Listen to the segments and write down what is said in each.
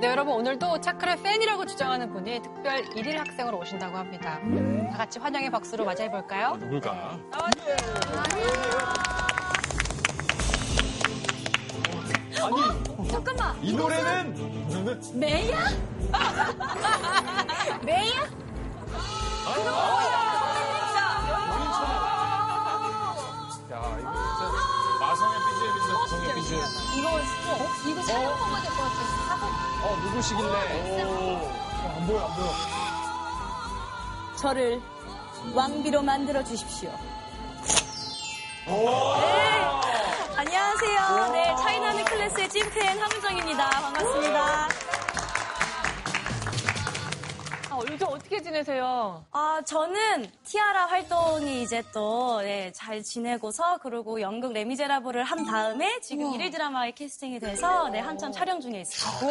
네, 여러분 오늘도 차크의 팬이라고 주장하는 분이 특별 1일 학생으로 오신다고 합니다. 다 같이 환영의 박수로 맞이해 볼까요? 누굴까? 잠깐만. 이 노래는 메이야? 메이야? 야 성의 BGM. 이거 어? 이거 촬영 먹어야 될 것 같아. 어 누구시길래? 어, 안 보여 안 보여. 저를 왕비로 만들어 주십시오. 네. 안녕하세요. 네, 차이나는 클래스의 찐팬 함은정입니다. 반갑습니다. 아, 요즘 어떻게 지내세요? 아, 저는 티아라 활동이 이제 또, 네, 잘 지내고서, 그리고 연극 레미제라블을 한 다음에 지금 일일 드라마에 캐스팅이 돼서, 네, 한참 촬영 중에 있습니다.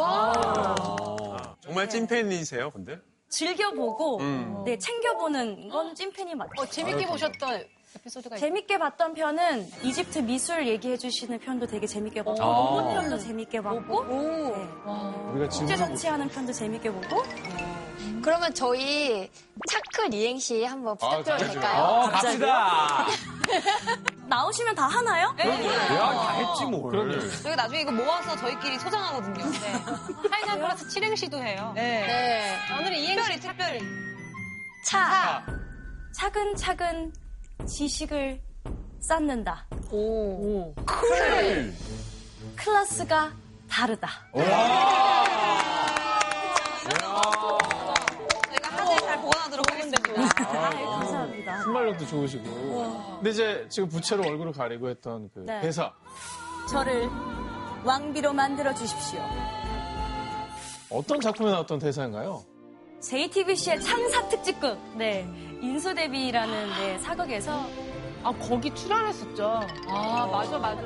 정말 찐팬이세요, 근데? 즐겨보고, 네, 챙겨보는 건 찐팬이 맞죠. 어, 재밌게 보셨던 에피소드가? 재밌게 봤던 편은 이집트 미술 얘기해 주시는 편도 되게 재밌게 보고 로봇 편도 재밌게 봤고 네. 우리가 숙제 지금 자취하는 편도 재밌게 보고 그러면 저희 차크 리행시 한번 부탁드려도 잘해줘요. 될까요? 어, 갑시다. 나오시면 다 하나요? 야, 다 했지 뭘. 그럼요. 저희 나중에 이거 모아서 저희끼리 소장하거든요. 차이나 플러스 7행시도 해요. 네. 오늘은 이행시 특별히. 차 차근차근 지식을 쌓는다. 오. 클래스가 다르다. 저희가 하늘 잘 하겠습니다. 아, 감사합니다. 순발력도 좋으시고. 근데 이제 지금 부채로 얼굴을 가리고 했던 그 네. 대사. 저를 왕비로 만들어 주십시오. 어떤 작품에 나왔던 대사인가요? JTBC의 창사 특집극, 네, 인수대비라는 네, 사극에서 아, 거기 출연했었죠. 아, 맞아, 맞아.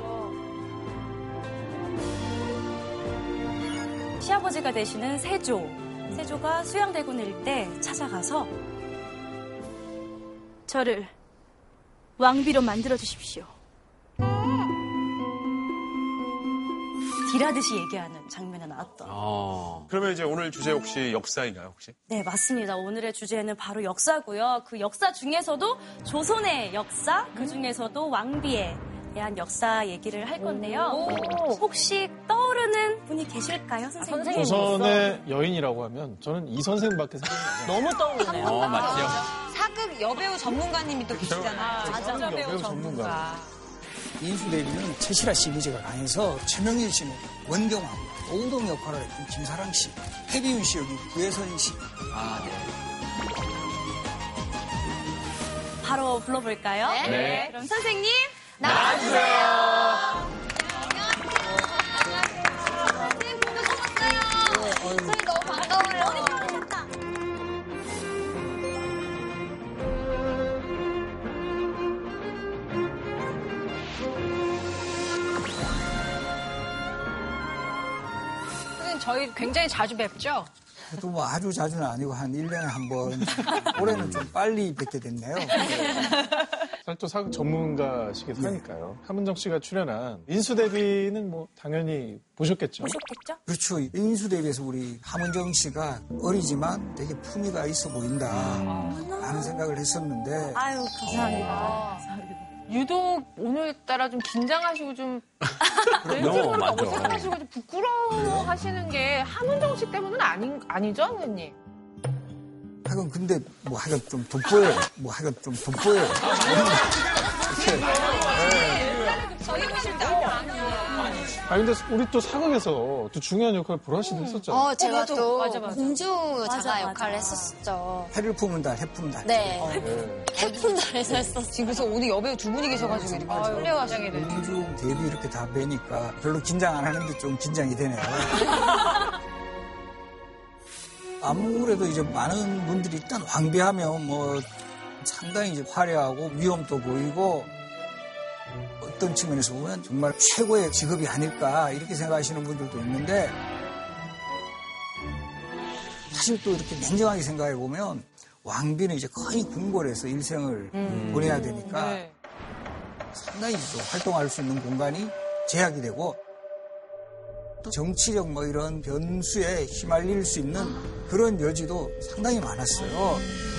시아버지가 되시는 세조. 세조가 수양대군일 때 찾아가서 저를 왕비로 만들어 주십시오. 딜하듯이 얘기하는 장면에 나왔던. 어. 그러면 이제 오늘 주제 혹시 역사인가요, 혹시? 네, 맞습니다. 오늘의 주제는 바로 역사고요. 그 역사 중에서도 조선의 역사, 그 중에서도 왕비에 대한 역사 얘기를 할 건데요. 혹시 떠오르는 분이 계실까요, 선생님? 조선의 여인이라고 하면 저는 이 선생밖에 생각이 안 나요. 너무 떠오르네요. 어, 맞죠. 사극 여배우 전문가님이 또 계시잖아요. 맞아. 여배우 전문가. 인수대비는 최실화 씨 이미지가 강해서 최명일 씨는 원경하고 오우동 역할을 했던 김사랑 씨, 해비윤 씨 여기 구혜선 씨. 아, 네. 바로 불러볼까요? 네. 그럼 선생님, 선생님 보고 싶었어요. 선생님 너무 반가워요. 저희 굉장히 자주 뵙죠? 그래도 뭐 아주 자주는 아니고 한 1년에 한 번. 올해는 좀 빨리 뵙게 됐네요. 사실 또 사극 전문가시기도 하니까요. 함은정 씨가 출연한 인수대비는 뭐 당연히 보셨겠죠? 보셨겠죠? 그렇죠. 인수대비에서 우리 함은정 씨가 어리지만 되게 품위가 있어 보인다. 라는 생각을 했었는데 아유, 감사합니다. 감사합니다. 유독 오늘따라 좀 긴장하시고 좀 왼쪽으로 맞아. 어색하시고 좀 부끄러워 하시는 게 함은정 씨 때문은 아닌, 아니죠, 선생님? 하여간 근데 뭐 하여간 좀 돋보여요. 뭐 하여간 좀 돋보여요. 저희 보실 때 아 근데 우리 또 사극에서 또 중요한 역할 보라 씨도 했었잖아요. 어, 제가 또 맞아, 맞아. 공주 맞아, 자가 맞아. 역할을 했었죠. 해를 품은 달, 해품 달. 네. 네. 태풍 달에서 했었어요. 지금 그래서 오늘 여배우 두 분이 계셔가지고 이렇게 설레어하시게 공주 데뷔 이렇게 다 뵈니까 별로 긴장 안 하는데 좀 긴장이 되네요. 아무래도 이제 많은 분들이 일단 왕비하면 뭐 상당히 이제 화려하고 위험도 보이고 어떤 측면에서 보면 정말 최고의 직업이 아닐까 이렇게 생각하시는 분들도 있는데 사실 또 이렇게 냉정하게 생각해 보면 왕비는 이제 거의 궁궐에서 일생을 보내야 되니까 네. 상당히 또 활동할 수 있는 공간이 제약이 되고 정치적 뭐 이런 변수에 휘말릴 수 있는 그런 여지도 상당히 많았어요.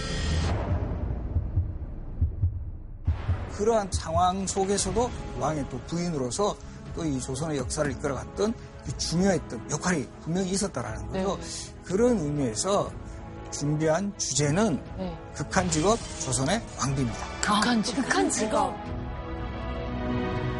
그러한 상황 속에서도 왕의 또 부인으로서 또 이 조선의 역사를 이끌어갔던 그 중요했던 역할이 분명히 있었다라는 거죠. 그런 의미에서 준비한 주제는 네. 극한 직업 조선의 왕비입니다. 극한 직업. 극한 직업.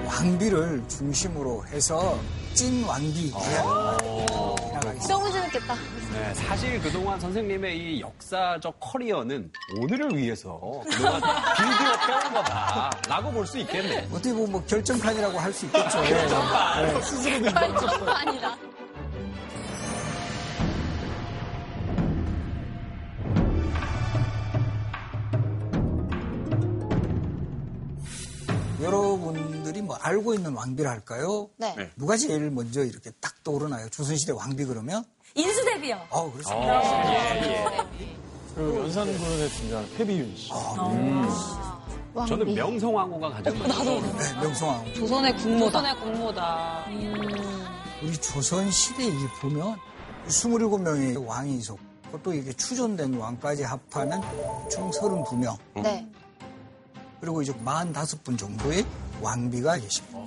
왕비를 중심으로 해서 찐 왕비 해나가겠습니다. 너무 재밌겠다. 네, 사실 그동안 선생님의 이 역사적 커리어는 오늘을 위해서 그동안 빌드업 해온 거다라고 볼 수 있겠네. 어떻게 보면 뭐 결정판이라고 할 수 있겠죠. 예. 아니다. 여러분들이 뭐 알고 있는 왕비라 할까요? 네. 누가 제일 먼저 이렇게 딱 떠오르나요? 조선시대 왕비 그러면? 인수대비요. 어, 그렇습니다. 그리고 연산군에 등장하는 패비윤 씨. 저는 명성황후가 가장 먼저 떠오르는 네, 명성황후. 조선의 국모다. 조선의 공모다. 우리 조선 시대에 보면 27명의 왕이 있었고 또 이게 추존된 왕까지 합하면 총 32명. 네. 그리고 이제 45분 정도의 왕비가 계십니다.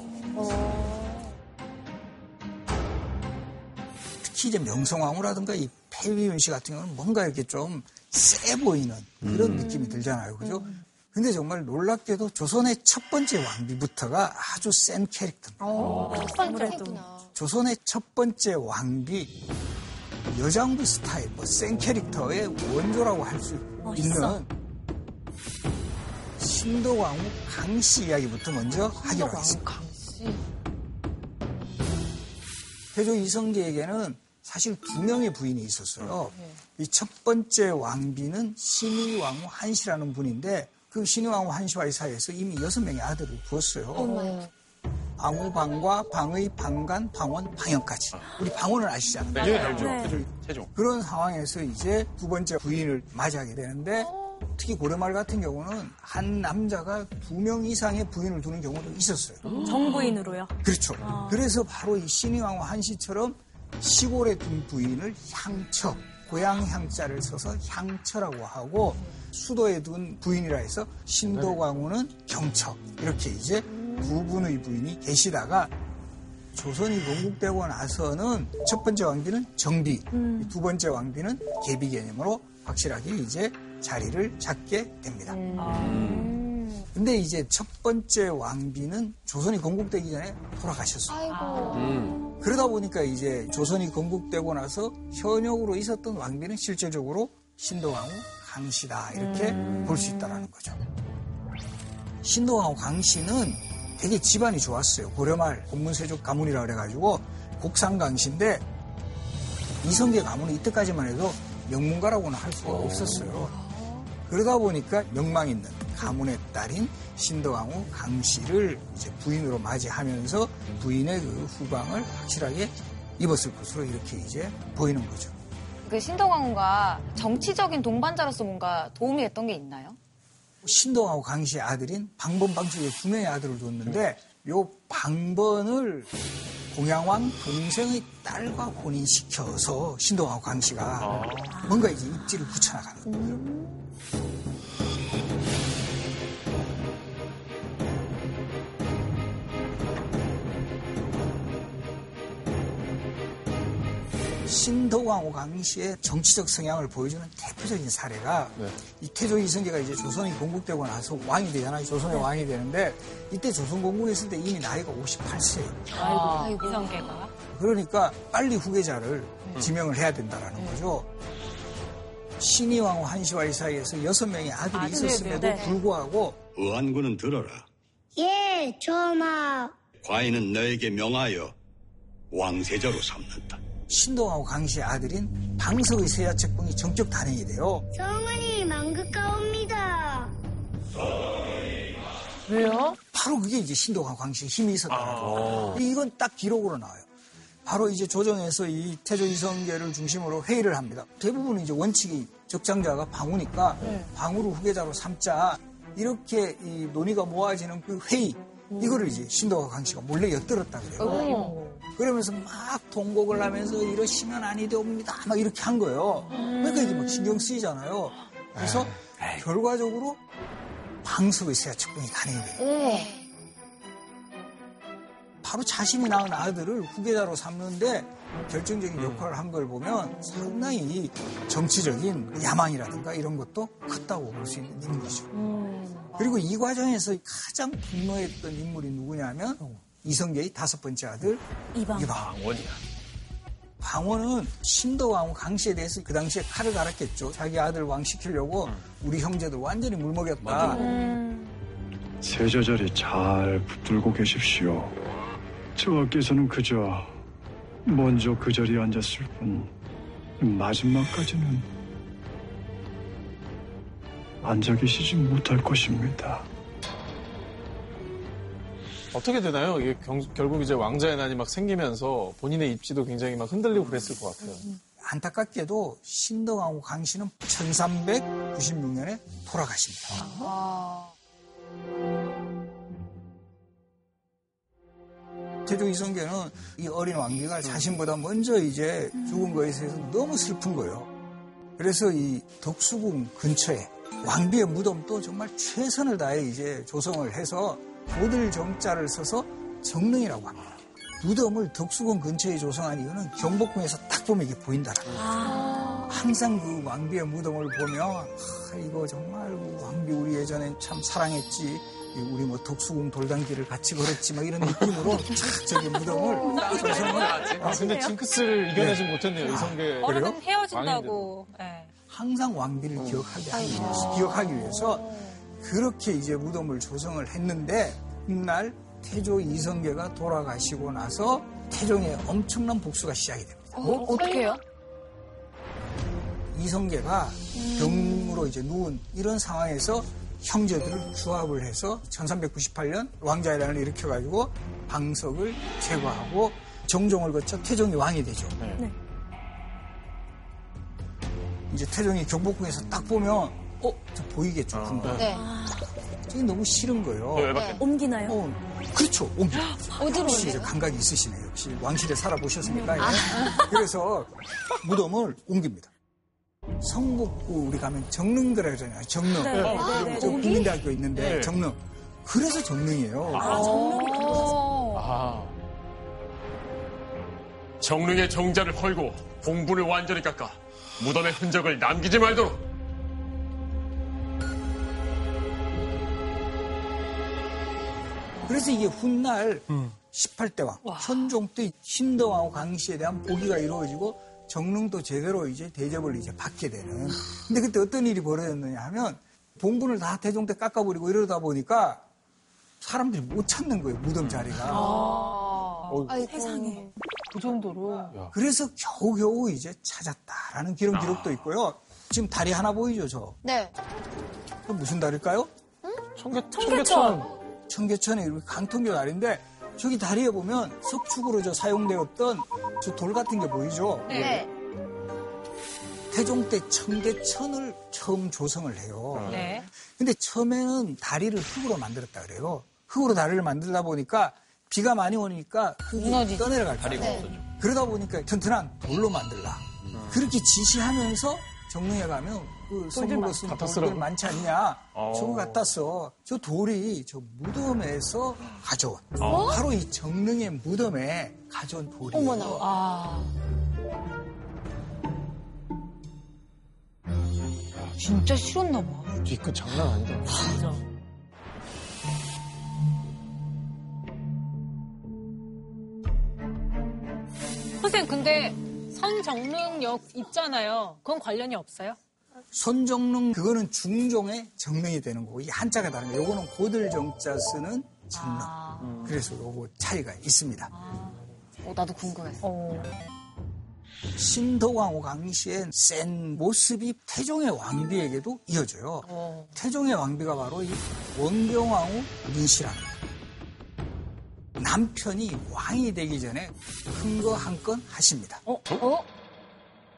특히 이제 명성황후라든가 이 패비윤 씨 같은 경우는 뭔가 이렇게 좀 세 보이는 그런 느낌이 들잖아요. 그죠? 근데 정말 놀랍게도 조선의 첫 번째 왕비부터가 아주 센 캐릭터. 첫 번째구나. 조선의 첫 번째 왕비 여장부 스타일, 뭐 센 캐릭터의 원조라고 할 수 있는 신도광후 강씨 이야기부터 먼저 하기로 하겠습니다. 태조 이성계에게는 사실 두 명의 부인이 있었어요. 이첫 번째 왕비는 신의왕후 한씨라는 분인데 그 신의왕후 한씨와의 사이에서 이미 여섯 명의 아들을 두었어요. 방우방과 방의, 방간, 방원, 방영까지. 우리 방원을 아시잖아요. 예, 알죠. 네. 태종, 태종. 그런 상황에서 이제 두 번째 부인을 맞이하게 되는데 특히 고려말 같은 경우는 한 남자가 두 명 이상의 부인을 두는 경우도 있었어요. 정부인으로요. 그렇죠. 그래서 바로 이 신의왕후 한씨처럼 시골에 둔 부인을 향처, 고향 향자를 써서 향처라고 하고 수도에 둔 부인이라 해서 신도광후는 경처 이렇게 이제 두 분의 부인이 계시다가 조선이 건국되고 나서는 첫 번째 왕비는 정비, 두 번째 왕비는 계비 개념으로 확실하게 이제 자리를 잡게 됩니다. 근데 이제 첫 번째 왕비는 조선이 건국되기 전에 돌아가셨어요. 아이고. 그러다 보니까 이제 조선이 건국되고 나서 현역으로 있었던 왕비는 실제적으로 신도왕후 강씨다 이렇게 볼 수 있다라는 거죠. 신도왕후 강씨는 되게 집안이 좋았어요. 고려말 본문세족 가문이라 그래가지고 곡상강씨인데 이성계 가문은 이때까지만 해도 명문가라고는 할 수가 없었어요. 그러다 보니까 명망 있는 가문의 딸인 신도왕후 강씨를 이제 부인으로 맞이하면서 부인의 그 후광을 확실하게 입었을 것으로 이렇게 이제 보이는 거죠. 그 신동왕후가 정치적인 동반자로서 뭔가 도움이 됐던 게 있나요? 신동하고 강씨의 아들인 방번, 방식의 두 명의 아들을 뒀는데 요 방번을 공양왕 동생의 딸과 혼인시켜서 신동하고 강씨가 뭔가 이제 입지를 붙여나가는 거예요. 신도광호 강씨의 정치적 성향을 보여주는 대표적인 사례가 네. 이 태조 이성계가 이제 조선이 건국되고 나서 왕이 되잖아요. 조선의 왕이 되는데 이때 조선 건국했을 때 이미 나이가 58세예요. 아이고. 이성계가. 그러니까 빨리 후계자를 지명을 해야 된다라는 거죠. 신의왕후 한시와의 사이에서 여섯 명의 아들이 아, 있었음에도 네네. 불구하고 의안군은 들어라. 예, 전하. 과인은 너에게 명하여 왕세자로 삼는다. 신동하고 강씨의 아들인 방석의 세자책봉이 정적 단행이 돼요. 성은이 망극가옵니다. 왜요? 바로 그게 이제 신동하고 강씨의 힘이 있었다는 거죠. 이건 딱 기록으로 나와요. 바로 이제 조정에서 이 태조 이성계를 중심으로 회의를 합니다. 대부분 이제 원칙이 적장자가 방우니까 방우를 후계자로 삼자 이렇게 이 논의가 모아지는 그 회의 이거를 이제 신도와 강씨가 몰래 엿들었다 그래요. 그러면서 막 통곡을 하면서 이러시면 아니 되옵니다. 막 이렇게 한 거예요. 그러니까 이게 막 신경 쓰이잖아요. 그래서 결과적으로 방석의 세아 측근이 가능이 돼요. 바로 자신이 낳은 아들을 후계자로 삼는데 결정적인 역할을 한 걸 보면 상당히 정치적인 야망이라든가 이런 것도 컸다고 볼 수 있는 인물이죠. 그리고 이 과정에서 가장 분노했던 인물이 누구냐면 이성계의 다섯 번째 아들 이방. 이방. 원이야. 방원은 신도왕후 강씨에 대해서 그 당시에 칼을 갈았겠죠. 자기 아들 왕 시키려고 우리 형제들 완전히 물먹였다. 세자자리 잘 붙들고 계십시오. 저하께서는 그저 먼저 그 자리에 앉았을 뿐 마지막까지는 앉아 계시지 못할 것입니다. 어떻게 되나요? 이게 경- 결국 이제 왕자의 난이 막 생기면서 본인의 입지도 굉장히 막 흔들리고 그랬을 것 같아요. 안타깝게도 신덕왕후 강씨는 1396년에 돌아가십니다. 태조 이성계는 이 어린 왕비가 자신보다 먼저 이제 죽은 것에 대해서 너무 슬픈 거예요. 그래서 이 덕수궁 근처에 왕비의 무덤도 정말 최선을 다해 이제 조성을 해서 도들 정자를 써서 정릉이라고 합니다. 무덤을 덕수궁 근처에 조성한 이유는 경복궁에서 딱 보면 이게 보인다라는 거죠. 항상 그 왕비의 무덤을 보면 아, 이거 정말 그 왕비 우리 예전에 참 사랑했지. 우리 뭐 덕수궁 돌담길을 같이 걸었지 막 이런 느낌으로 착 저기 무덤을 조성을 아, 근데 징크스를 이겨내진 못했네요, 이성계. 어른은 헤어진다고. 예. 항상 왕비를 기억하게 하기 위해서, 기억하기 위해서 그렇게 이제 무덤을 조성을 했는데 훗날 태조 이성계가 돌아가시고 나서 태종의 엄청난 복수가 시작이 됩니다. 어, 어떻게 해요? 이성계가 병으로 이제 누운 이런 상황에서 형제들을 조합을 해서 1398년 왕자회란을 일으켜가지고 방석을 제거하고 정종을 거쳐 태종이 왕이 되죠. 네. 이제 태종이 경복궁에서 딱 보면 어? 저 보이겠죠? 궁궐. 네. 저게 너무 싫은 거예요. 옮기나요? 어, 그렇죠. 옮겨. 어디로 역시 이제? 감각이 있으시네요. 역시 왕실에 살아보셨으니까. 예. 그래서 무덤을 옮깁니다. 성북구 우리 가면 정릉거라 그러잖아요. 정릉. 네, 네, 네, 네. 저 국민대학교 있는데 네. 정릉. 그래서 정릉이에요. 아, 정릉의 정자를 헐고 공분을 완전히 깎아 무덤의 흔적을 남기지 말도록 그래서 이게 훗날 18대 왕, 현종 때 신덕왕후 강씨에 대한 보기가 이루어지고 정릉도 제대로 이제 대접을 이제 받게 되는. 근데 그때 어떤 일이 벌어졌느냐 하면 봉분을 다 태종 때 깎아버리고 이러다 보니까 사람들이 못 찾는 거예요, 무덤 자리가. 어, 세상에. 그 정도로. 그래서 겨우겨우 이제 찾았다라는 그런 기록도 있고요. 지금 다리 하나 보이죠, 저? 네. 그 무슨 다리일까요? 청계, 청계천. 청계천 에 이렇게 강통교 다리인데 저기 다리에 보면 석축으로 저 사용되었던 저 돌 같은 게 보이죠? 네. 태종 때 청계천을 처음 조성을 해요. 네. 근데 처음에는 다리를 흙으로 만들었다 그래요. 흙으로 다리를 만들다 보니까 비가 많이 오니까 흙이 무너지죠. 떠내려갈 다리가 거예요. 없어져. 그러다 보니까 튼튼한 돌로 만들라. 그렇게 지시하면서 정릉에 가면 그 선물로 쓴 돌들? 많지 않냐? 어. 저거 갖다 써. 저 돌이 저 무덤에서 가져온. 어? 바로 이 정릉의 무덤에 가져온 돌이에요. 어머나. 아. 진짜 싫었나 봐. 뒤끝 장난 아니다. 선생님, 근데 선정릉역 있잖아요. 그건 관련이 없어요? 손정릉 그거는 중종의 정릉이 되는 거고 이 한자가 다른 거예요. 요거는 고들 정자 쓰는 정릉. 아. 그래서 요거 차이가 있습니다. 어, 나도 궁금했어. 어. 신덕왕후 강시의 센 모습이 태종의 왕비에게도 이어져요. 어. 태종의 왕비가 바로 이 원경왕후 민씨라는. 남편이 왕이 되기 전에 큰 거 한 건 하십니다. 어? 어?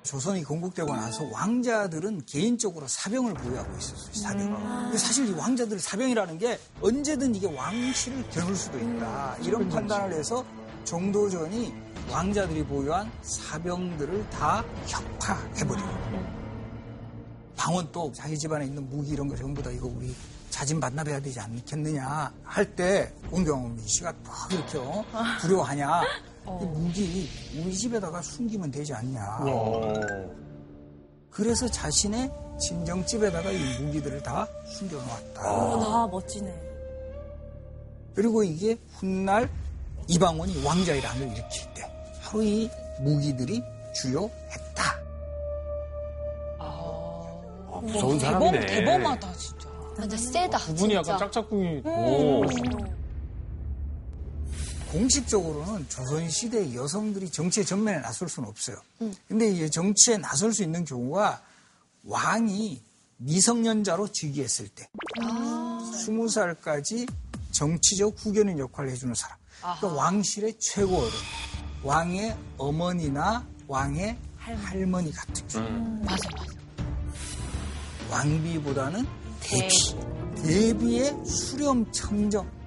조선이 건국되고 나서 왕자들은 개인적으로 사병을 보유하고 있었어요. 사병. 근데 사실 이 왕자들 사병이라는 게 언제든 이게 왕실을 겨눌 수도 있다. 이런 판단을 해서 정도전이 왕자들이 보유한 사병들을 다 격파해버려요. 방언 또 자기 집안에 있는 무기 이런 거 전부 다 이거 우리 자진 반납해야 되지 않겠느냐 할때 공경민 씨가 뭐 이렇게 어? 두려워하냐 이 무기 우리 집에다가 숨기면 되지 않냐 그래서 자신의 친정집에다가 이 무기들을 다 숨겨놓았다 아, 멋지네. 그리고 이게 훗날 이방원이 왕자의 란을 일으킬 때 바로 이 무기들이 주요했다 아, 무서운 대범, 사람이네. 대범하다, 진짜. 완전 세다. 구분이 진짜. 약간 짝짝꿍이. 오. 공식적으로는 조선시대 여성들이 정치의 전면에 나설 수는 없어요. 근데 이제 정치에 나설 수 있는 경우가 왕이 미성년자로 즉위했을 때, 스무 살까지 정치적 후견인 역할을 해주는 사람. 그러니까 왕실의 최고 어른, 왕의 어머니나 왕의 할머니 같은 경우. 맞아, 맞아. 왕비보다는 대비. 대비의 수렴 청정.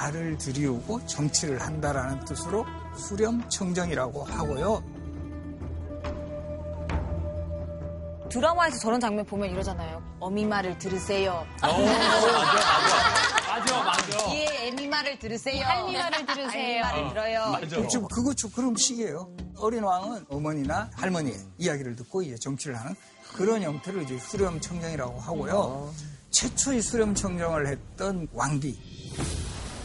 발을 들이우고 정치를 한다라는 뜻으로 수렴 청정이라고 하고요. 드라마에서 저런 장면 보면 이러잖아요. 어미 말을 들으세요. 맞아, 맞아. 뒤에 애미 말을 들으세요. 할미 말을 들으세요. 할미 말을 들어요. 그렇죠. 그거 좀 그런 식이에요. 어린 왕은 어머니나 할머니의 이야기를 듣고 이제 정치를 하는 그런 형태를 이제 수렴 청정이라고 하고요. 최초의 수렴 청정을 했던 왕비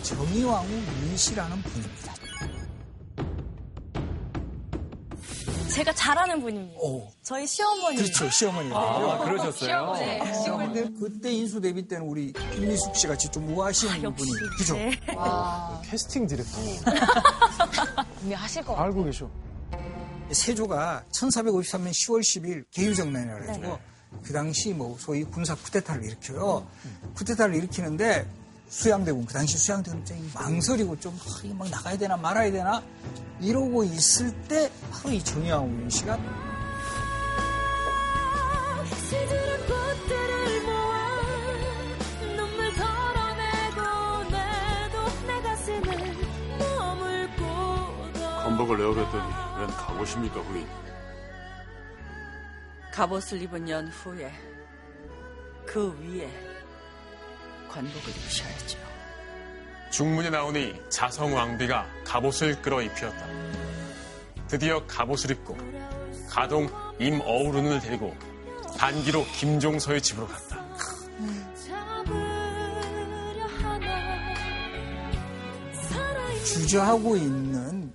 정의왕후 윤씨라는 분입니다. 제가 잘 아는 분입니다. 오. 저희 시어머니. 그렇죠. 시어머니가. 아, 그러셨어요? 그때 인수 데뷔 때는 우리 김미숙 씨 같이 좀 우아하신 아. 분이 그죠? 네. 와, 캐스팅 디렉터. 분명 하실 것 같아요. 알고 계셔. 세조가 1453년 10월 10일 개유정난이라 해가지고 네. 그 당시 뭐 소위 군사 쿠데타를 일으켜요. 쿠데타를 일으키는데 수양대군 그 당시 수양대군 좀 망설이고 좀 아, 막 나가야 되나 말아야 되나? 이러고 있을 때 바로 이 씨가 내 가슴을 머물고 건복을 내오랬더니 웬 가보십니까 후인? 갑옷을 입은 연 후에 그 위에 관복을 입으셔야죠. 중문에 나오니 자성 왕비가 갑옷을 끌어입히었다. 드디어 갑옷을 입고 가동 임어우른을 데리고 단기로 김종서의 집으로 갔다. 주저하고 있는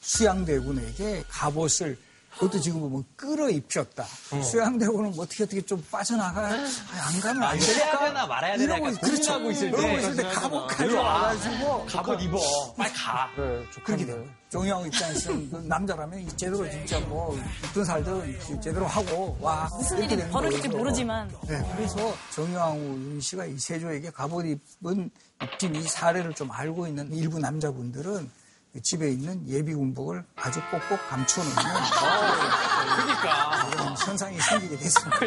수양대군에게 갑옷을 그것도 지금 보면 끌어입혔다. 수양대군은 뭐 어떻게 어떻게 좀 빠져나가 아, 안 가면 안 될까? 해야 되나 말아야 되나 이러고 그렇죠. 고민하고 있을 이러고 때. 있을 때 갑옷까지 와. 와가지고 갑옷 입어. 빨리 가. 그래, 그렇게 좋겠네. 돼요. 종영 입장에서는 그 남자라면 이 제대로 진짜 뭐 있든 살든 제대로 하고 와 무슨 일이 벌어질지. 모르지만 네, 그래서 정영우 윤 씨가 이 세조에게 갑옷 입은 입힌 이 사례를 좀 알고 있는 일부 남자분들은 그 집에 있는 예비 군복을 아주 꼭꼭 감춰놓는 그러니까. 그런 현상이 생기게 됐습니다.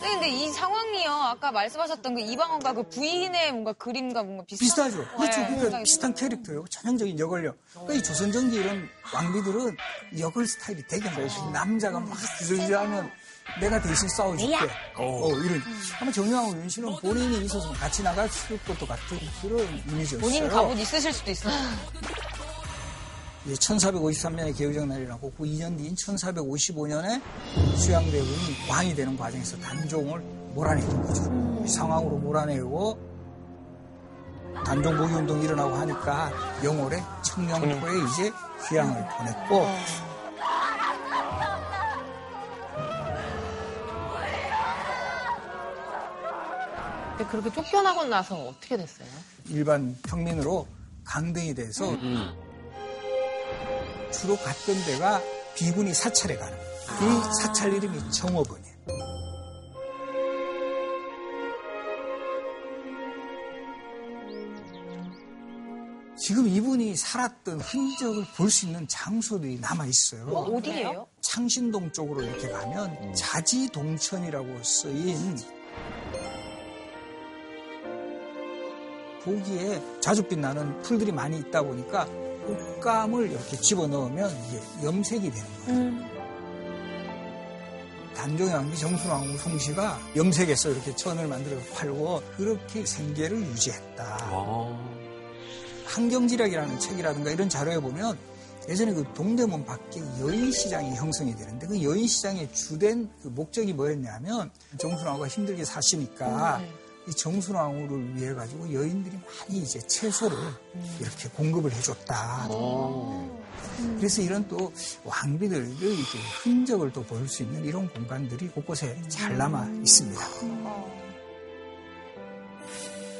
네, 근데 이 상황이요. 아까 말씀하셨던 그 이방원과 그 부인의 뭔가 그림과 뭔가 비슷한. 비슷하죠. 그렇죠. 네, 그러니까 비슷한 캐릭터예요. 전형적인 역을요. 그러니까 이 조선전기 이런 왕비들은 역을 스타일이 되게 많아요. 남자가 막 주저주저하면 내가 대신 싸워줄게. 어, 이런. 아마 정영하고 윤 씨는 본인이 있어서 같이 나갈 것도 같은 그런 이미지였어요. 본인 갑옷 있으실 수도 있어요. 1453년에 개유정 날이라고 그 2년 뒤인 1455년에 수양대군이 왕이 되는 과정에서 단종을 몰아내는 거죠. 이 상황으로 몰아내고 단종 복위 운동이 일어나고 하니까 영월에 청량포에 이제 휴양을 보냈고 근데 그렇게 쫓겨나고 나서 어떻게 됐어요? 일반 평민으로 강등이 돼서 주로 갔던 데가 비군이 사찰에 가는 거예요. 이 사찰 이름이 정업원이에요. 지금 이분이 살았던 흔적을 볼 수 있는 장소들이 남아 있어요. 어디예요? 창신동 쪽으로 이렇게 가면 자지동천이라고 쓰인 보기에 자줏빛 나는 풀들이 많이 있다 보니까 옷감을 이렇게 집어넣으면 이게 염색이 되는 거예요. 단종의 왕비 정순왕후 송씨가 염색해서 이렇게 천을 만들어 팔고 그렇게 생계를 유지했다. 환경지략이라는 책이라든가 이런 자료에 보면 예전에 그 동대문 밖에 여인시장이 형성이 되는데 그 여인시장의 주된 그 목적이 뭐였냐면 정순왕후가 힘들게 사시니까 이 정순왕후를 위해 가지고 여인들이 많이 이제 채소를 이렇게 공급을 해줬다. 그래서 이런 또 왕비들의 이렇게 흔적을 또 볼 수 있는 이런 공간들이 곳곳에 잘 남아 있습니다.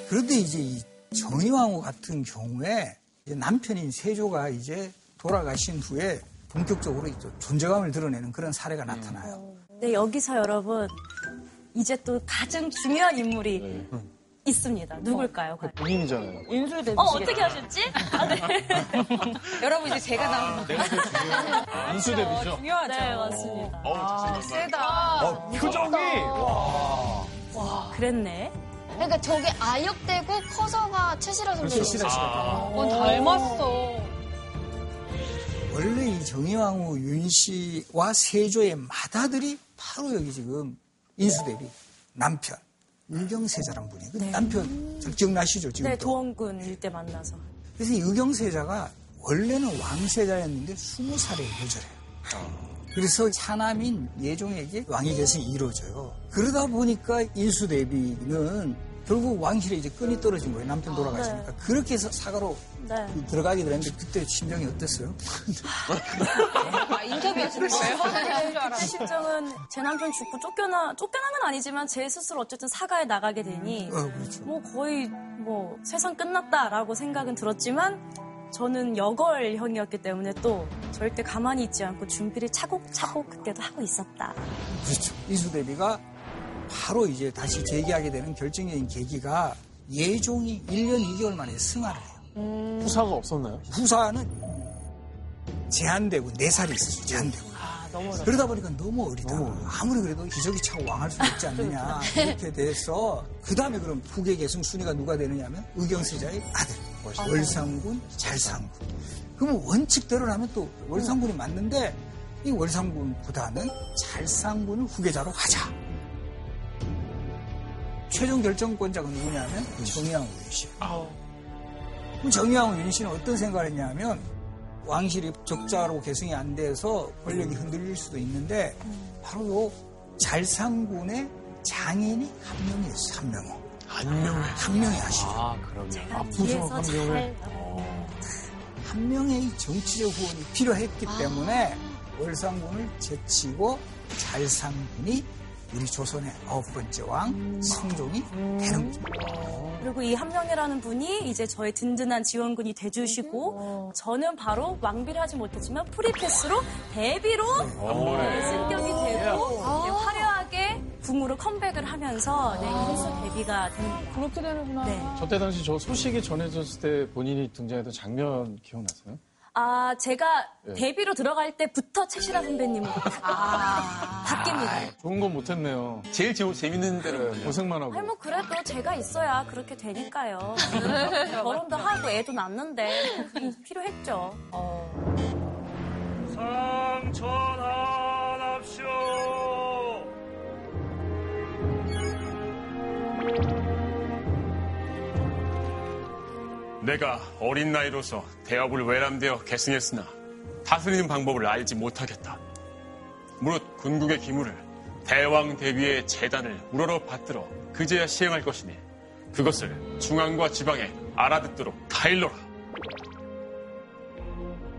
그런데 이제 이 정의왕후 같은 경우에 이제 남편인 세조가 이제 돌아가신 후에 본격적으로 이제 존재감을 드러내는 그런 사례가 나타나요. 네, 여기서 여러분, 이제 또 가장 중요한 인물이 있습니다. 누굴까요? 과연? 본인이잖아요. 인술 대비. 어, 어떻게 하셨지? 아, 네. 여러분 이제 제가 나온 내가 제일 중요한 인수대비죠. 중요하죠. 네, 맞습니다. 아, 세다. 어, 표정이 와, 그랬네. 그러니까 저게 아역되고 커서가 최시라 선배님. 최시라 씨가. 어, 닮았어. 원래 이 정의왕후 윤 씨와 세조의 맏아들이 바로 여기 지금 인수대비 남편 의경세자란 분이 그 네. 남편 저 기억나시죠 지금 네, 도 도원군 일대 만나서. 그래서 이 의경세자가 원래는 왕세자였는데 20살에 요절해요. 그래서 차남인 예종에게 왕위 계승이 이루어져요. 그러다 보니까 인수대비는 결국 왕실에 이제 끈이 떨어진 거예요. 남편 돌아가시니까. 그렇게 해서 사가로 네. 들어가게 되는데 그때 심정이 어땠어요? 아, 인터뷰 하시는 거예요? 그때 심정은 제 남편 죽고 쫓겨나, 쫓겨난 건 아니지만 제 스스로 어쨌든 사가에 나가게 되니 어, 그렇죠. 뭐 거의 뭐 세상 끝났다라고 생각은 들었지만 저는 여걸형이었기 때문에 또 절대 가만히 있지 않고 준비를 차곡차곡 그때도 하고 있었다. 그렇죠. 이수대비가 바로 이제 다시 재기하게 되는 결정적인 계기가 예종이 1년 2개월 만에 승하를 해요. 후사가 없었나요? 후사는 제한되고 4살이 있었어요. 제한되고. 그러다 보니까 너무 어리다. 아무리 그래도 기저귀 차고 왕할 수 있지 않느냐. 이렇게 돼서 그 다음에 그럼 후계 계승 순위가 누가 되느냐면 의경세자의 아들. 월상군, 잘상군. 그러면 원칙대로라면 또 월상군이 맞는데 이 월상군보다는 잘상군을 후계자로 하자. 최종 결정권자가 누구냐면 정의왕후 윤씨. 그럼 정의왕후 윤씨는 어떤 생각을 했냐면 왕실이 적자로 계승이 안 돼서 권력이 흔들릴 수도 있는데 바로 요 잘상군의 장인이 한 명이 있어요. 한 명이. 한 명에. 한 명이 하시죠. 아, 그러면. 뒤에서 잘한 명회의 이 정치적 후원이 필요했기 때문에 월산군을 제치고 잘산군이 우리 조선의 아홉 번째 왕 성종이 되는 거죠. 그리고 이 한명회라는 분이 이제 저의 든든한 지원군이 돼주시고 저는 바로 왕비를 하지 못했지만 프리패스로 대비로 네, 승격이 되고 네, 화려하게 궁으로 컴백을 하면서 네, 인수 대비가 됩니다. 그렇게 되는구나. 네. 저때 당시 저 소식이 전해졌을 때 본인이 등장했던 장면 기억나세요? 아 제가 네. 데뷔로 들어갈 때부터 최시라 선배님으로 바- 바뀝니다. 좋은 건 못했네요. 제일 제- 재밌는 대로였네요. 고생만 하고. 아니 뭐 그래도 제가 있어야 그렇게 되니까요. 결혼도 하고 애도 낳는데 필요했죠. 상천하납시오. 내가 어린 나이로서 대업을 외람되어 계승했으나 다스리는 방법을 알지 못하겠다. 무릇 군국의 기물을 대왕 대비의 재단을 우러러 받들어 그제야 시행할 것이니 그것을 중앙과 지방에 알아듣도록 타일러라.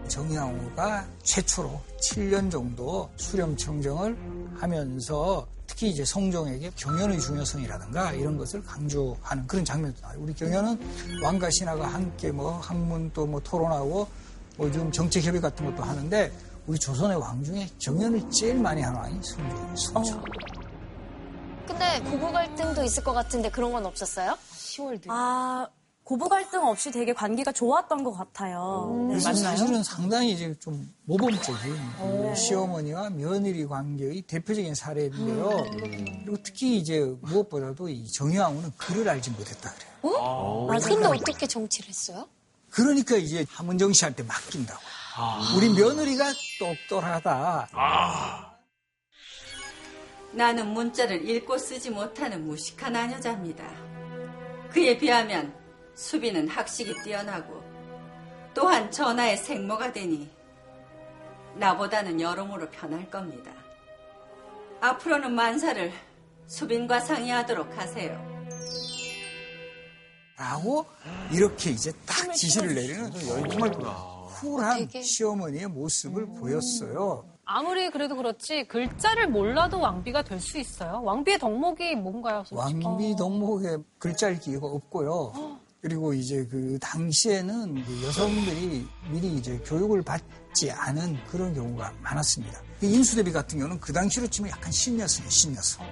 정의왕후가 최초로 7년 정도 수렴 청정을 하면서 특히 이제 성종에게 경연의 중요성이라든가 이런 것을 강조하는 그런 장면도 나와요. 우리 경연은 왕과 신하가 함께 뭐 학문 또 뭐 토론하고 뭐좀 정책 협의 같은 것도 하는데 우리 조선의 왕 중에 경연을 제일 많이 하는 왕이 성종이에요. 성종. 근데 부부 갈등도 있을 것 같은데 그런 건 없었어요? 10월드. 아, 고부 갈등 없이 되게 관계가 좋았던 것 같아요. 네. 그래서 사실은 상당히 이제 좀 모범적인 시어머니와 며느리 관계의 대표적인 사례인데요. 그리고 특히 이제 무엇보다도 이 정의왕후는 글을 알지 못했다 그래요. 어? 아, 근데 어떻게 정치를 했어요? 그러니까 이제 함은정 씨한테 맡긴다고. 우리 며느리가 똑똑하다. 나는 문자를 읽고 쓰지 못하는 무식한 아녀자입니다. 그에 비하면 수비는 학식이 뛰어나고 또한 전하의 생모가 되니 나보다는 여러모로 편할 겁니다. 앞으로는 만사를 수빈과 상의하도록 하세요. 라고 이렇게 이제 딱 지시를 내리는 정말 쿨한 되게- 시어머니의 모습을 보였어요. 아무리 그래도 그렇지 글자를 몰라도 왕비가 될 수 있어요. 왕비의 덕목이 뭔가요? 솔직히? 왕비 덕목에 글자 읽기가 없고요. 그리고 이제 그 당시에는 그 여성들이 미리 이제 교육을 받지 않은 그런 경우가 많았습니다. 그 인수대비 같은 경우는 그 당시로 치면 약간 신녀성이에요, 신녀성.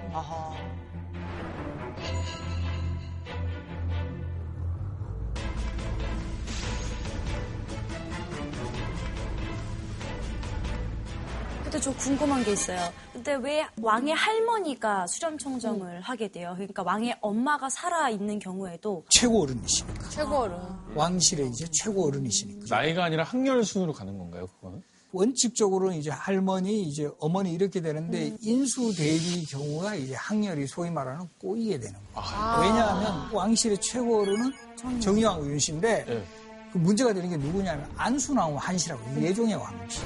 근데 저 궁금한 게 있어요. 근데 왜 왕의 할머니가 수렴청정을 하게 돼요? 그러니까 왕의 엄마가 살아 있는 경우에도 최고 어른이시니까. 최고 어른. 왕실의 이제 최고 어른이시니까. 나이가 아니라 학렬 순으로 가는 건가요, 그거는? 원칙적으로는 이제 할머니, 이제 어머니 이렇게 되는데 인수 대비 경우가 이제 학렬이 소위 말하는 꼬이게 되는 거예요. 왜냐하면 왕실의 최고 어른은 정의왕후 윤씨인데 예. 그 문제가 되는 게 누구냐면 안순왕후 한씨라고 예종의 왕씨.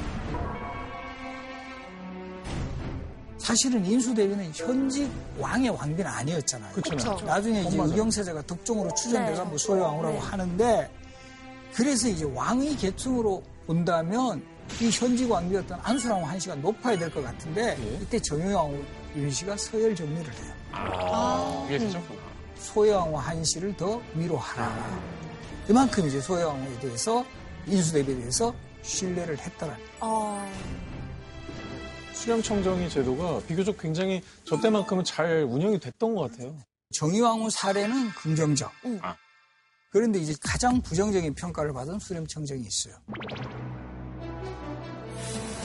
사실은 인수대비는 현직 왕의 왕비는 아니었잖아요. 그쵸. 나중에 이제 맞아요. 의경세자가 덕종으로 추전돼가 네. 뭐 소유왕후라고 네. 하는데 그래서 이제 왕의 계층으로 본다면 이 현직 왕비였던 안수왕후 한씨가 높아야 될 것 같은데 예. 이때 정효왕후 윤씨가 서열 정리를 해요. 아, 위에 계셨구나. 소유왕후 한씨를 더 위로 하라. 그만큼 이제 소유왕후에 대해서 인수대비에 대해서 신뢰를 했다라는 거예요. 어, 수렴청정의 제도가 비교적 굉장히 저 때만큼은 잘 운영이 됐던 것 같아요. 정의왕후 사례는 긍정적. 아. 그런데 이제 가장 부정적인 평가를 받은 수렴청정이 있어요.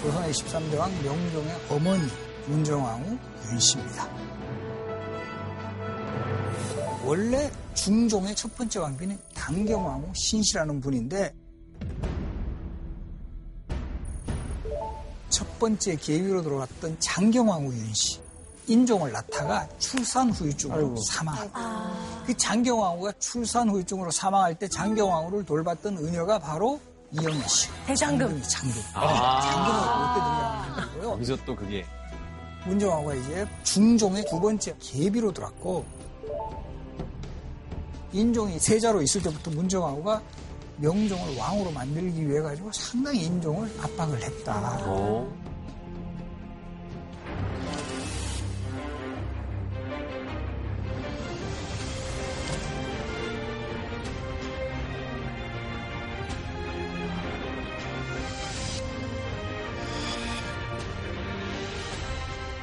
조선의 13대 왕 명종의 어머니 문정왕후 윤씨입니다. 원래 중종의 첫 번째 왕비는 당경왕후 신씨라는 분인데 첫 번째 계위로 들어갔던 장경왕후 윤씨 인종을 낳다가 출산 후유증으로 아이고. 사망합니다. 그 장경왕후가 출산 후유증으로 사망할 때 장경왕후를 돌봤던 은여가 바로 이영애 씨. 대장금. 장금. 아. 장금이 그때 등장하는 거고요. 여기서 또 그게 문정왕후가 이제 중종의 두 번째 계비로 들어갔고 인종이 세자로 있을 때부터 문정왕후가 명종을 왕으로 만들기 위해 가지고 상당히 인종을 압박을 했다. 어.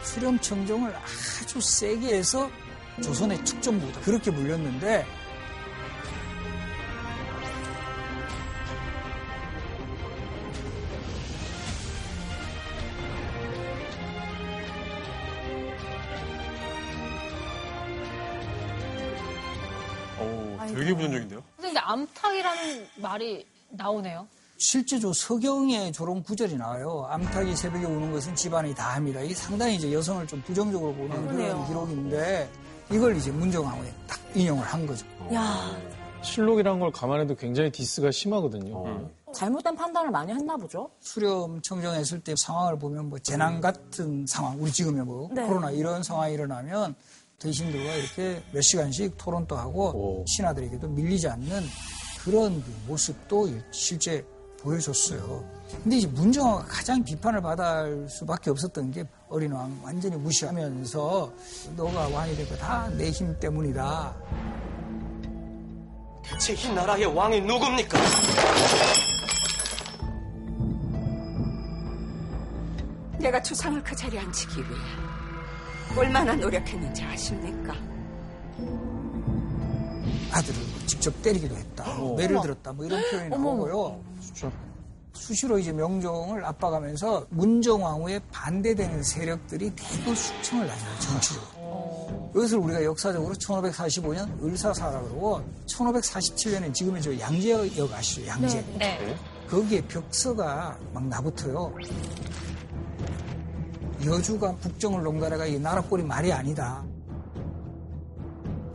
수렴청정을 아주 세게 해서 조선의 축전부다 그렇게 불렸는데 되게 부정적인데요? 근데 암탉이라는 말이 나오네요. 실제 저 서경의 저런 구절이 나와요. 암탉이 새벽에 우는 것은 집안이 다함이다. 이게 상당히 이제 여성을 좀 부정적으로 보는 그런 그러네요. 기록인데 이걸 이제 문정왕후에 딱 인용을 한 거죠. 야, 실록이란 걸 감안해도 굉장히 디스가 심하거든요. 잘못된 판단을 많이 했나 보죠? 수렴 청정했을 때 상황을 보면 뭐 재난 같은 상황, 우리 지금의 뭐 네. 코로나 이런 상황이 일어나면 대신들과 이렇게 몇 시간씩 토론도 하고 오. 신하들에게도 밀리지 않는 그런 그 모습도 실제 보여줬어요. 근데 이제 문정화가 가장 비판을 받을 수밖에 없었던 게 어린 왕 완전히 무시하면서 너가 왕이 될 거 다 내 힘 때문이다. 대체 이 나라의 왕이 누굽니까? 내가 주상을 그 자리에 앉히기 위해 얼마나 노력했는지 아십니까? 아들을 직접 때리기도 했다. 뭐 매를 들었다. 뭐 이런 표현이 나오고요. 수시로 이제 명종을 압박하면서 문정왕후에 반대되는 세력들이 대거 숙청을 다녀요, 정치적으로. 이것을 우리가 역사적으로 1545년 을사사라 그러고 1547년에 지금의 저 양재역 아시죠? 양재. 네. 거기에 벽서가 막 나붙어요. 여주가 국정을 농단해가 이 나라 꼴이 말이 아니다.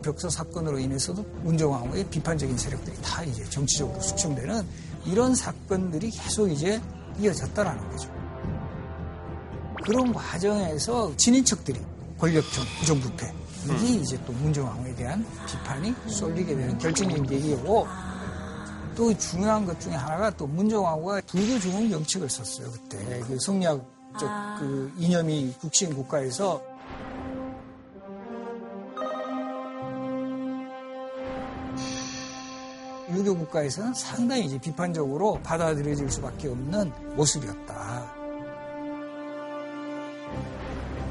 벽서 사건으로 인해서도 문정왕후의 비판적인 세력들이 다 이제 정치적으로 숙청되는 이런 사건들이 계속 이제 이어졌다라는 거죠. 그런 과정에서 친인척들이 권력형 부정부패 이게 이제 또 문정왕후에 대한 비판이 쏠리게 되는 결정적인 계기이고 또 중요한 것 중에 하나가 또 문정왕후가 불교 중흥 정책을 썼어요 그때 그 성리학 적그 이념이 국신 국가에서 유교 국가에서는 상당히 이제 비판적으로 받아들여질 수밖에 없는 모습이었다.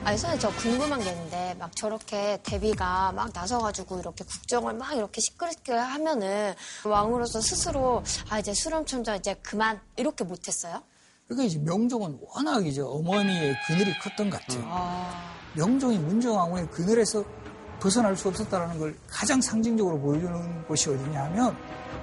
아니, 선생님, 저 궁금한 게 있는데, 막 저렇게 대비가 막 나서가지고 이렇게 국정을 막 이렇게 시끄럽게 하면은 왕으로서 스스로, 아, 이제 수렴천자 이제 그만, 이렇게 못했어요? 그러니까 이제 명종은 워낙 이제 어머니의 그늘이 컸던 것 같아요. 명종이 문정왕후의 그늘에서 벗어날 수 없었다는 걸 가장 상징적으로 보여주는 곳이 어디냐 하면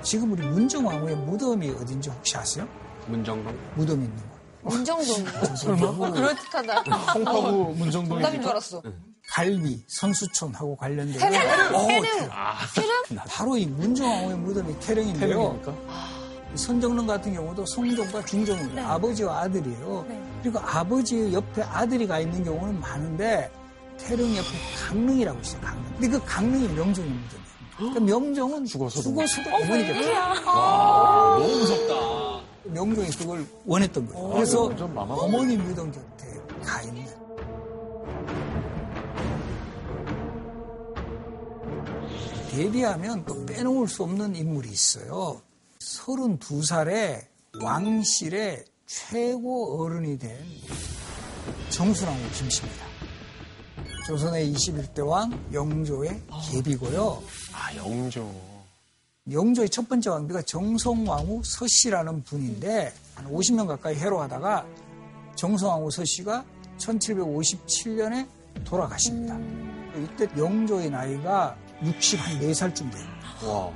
지금 우리 문정왕후의 무덤이 어딘지 혹시 아세요? 문정동? 무덤이 있는 곳. 문정동이요. 설마? 그럴듯하다. 홍파구 문정동이 농담인 줄 알았어. 갈비, 선수촌하고 관련된 태릉! 어, 태릉! 태릉. 태릉? 바로 이 문정왕후의 무덤이 태릉인데요. 태릉입니까? 선정릉 같은 경우도 송종과 중종은 아버지와 아들이에요. 그리고 아버지 옆에 아들이 가 있는 경우는 많은데 태릉 옆에 강릉이라고 있어요. 강릉. 근데 그 강릉이 무덤이에요. 그러니까 명종은 죽어서도, 죽어서도 어머니 곁에 와, 너무 무섭다. 명종이 그걸 원했던 거예요. 아, 그래서 어머니 무덤 곁에 가 있는. 데뷔하면 또 빼놓을 수 없는 인물이 있어요. 32살에 왕실의 최고 어른이 된 정순왕후 김씨입니다. 조선의 21대 왕 영조의 계비고요. 아, 영조. 영조의 첫 번째 왕비가 정성왕후 서씨라는 분인데 한 50년 가까이 해로하다가 정성왕후 서씨가 1757년에 돌아가십니다. 이때 영조의 나이가 64살쯤 돼요. 와.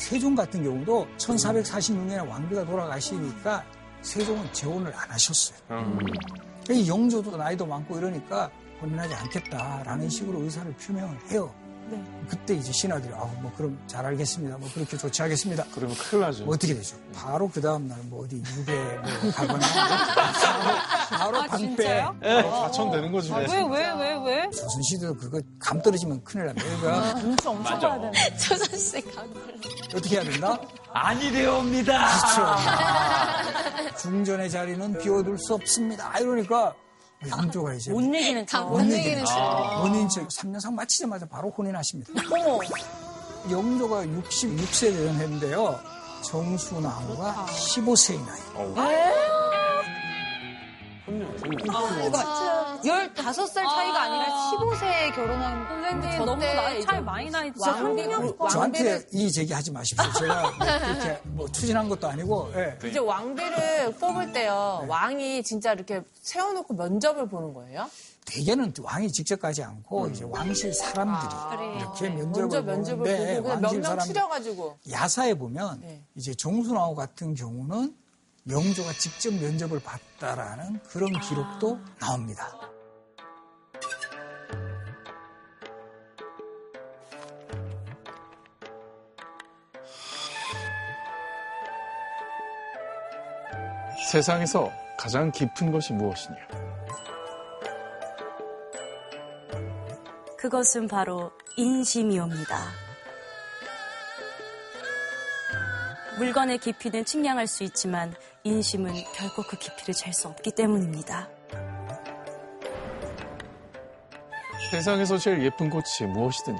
세종 같은 경우도 1446년에 왕비가 돌아가시니까 세종은 재혼을 안 하셨어요. 이 영조도 나이도 많고 이러니까 혼인하지 않겠다라는 식으로 의사를 표명을 해요. 그때 이제 신하들이 아, 뭐 그럼 잘 알겠습니다. 뭐 그렇게 조치하겠습니다. 그러면 큰일 나죠. 어떻게 되죠? 바로 그 다음 날 뭐 어디 유배 뭐 가거나 바로, 바로 아, 방패. 진짜요? 바로 과천되는 거지. 왜, 왜, 왜, 왜? 조선 시대도 그거 감 떨어지면 큰일 납니다. 그러니까 눈치 엄청 봐야 되네. 조선 시대 강물. 어떻게 해야 된다? 아니 되옵니다. 그렇죠. 중전의 자리는 비워둘 수 없습니다. 이러니까 영조가 이제 못 이기는 척. 못 이기는 원인 척 3년 상 마치자마자 바로 혼인하십니다. 어머. 영조가 66세 되던 해인데요. 정순왕후가 15세의 나이. 그러니까 15살 차이가 아 니라 15세에 결혼한 선생님, 저 너무 때 나이 차이 많이 나이 진짜 왕비, 한국년 저한테 이 제기 하지 마십시오. 제가 이렇게 뭐 추진한 것도 아니고. 예. 이제 왕비를 뽑을 때요. 왕이 진짜 이렇게 세워놓고 면접을 보는 거예요? 대개는 왕이 직접 가지 않고 이제 왕실 사람들이 이렇게 면접을 먼저 면접을 보는데 보고 그냥 왕실 몇명 사람 추려가지고 야사에 보면 네. 이제 정순왕후 같은 경우는 영조가 직접 면접을 봤다라는 그런 기록도 나옵니다. 세상에서 가장 깊은 것이 무엇이냐? 그것은 바로 인심이옵니다. 물건의 깊이는 측량할 수 있지만 인심은 결코 그 깊이를 잴 수 없기 때문입니다. 세상에서 제일 예쁜 꽃이 무엇이더냐?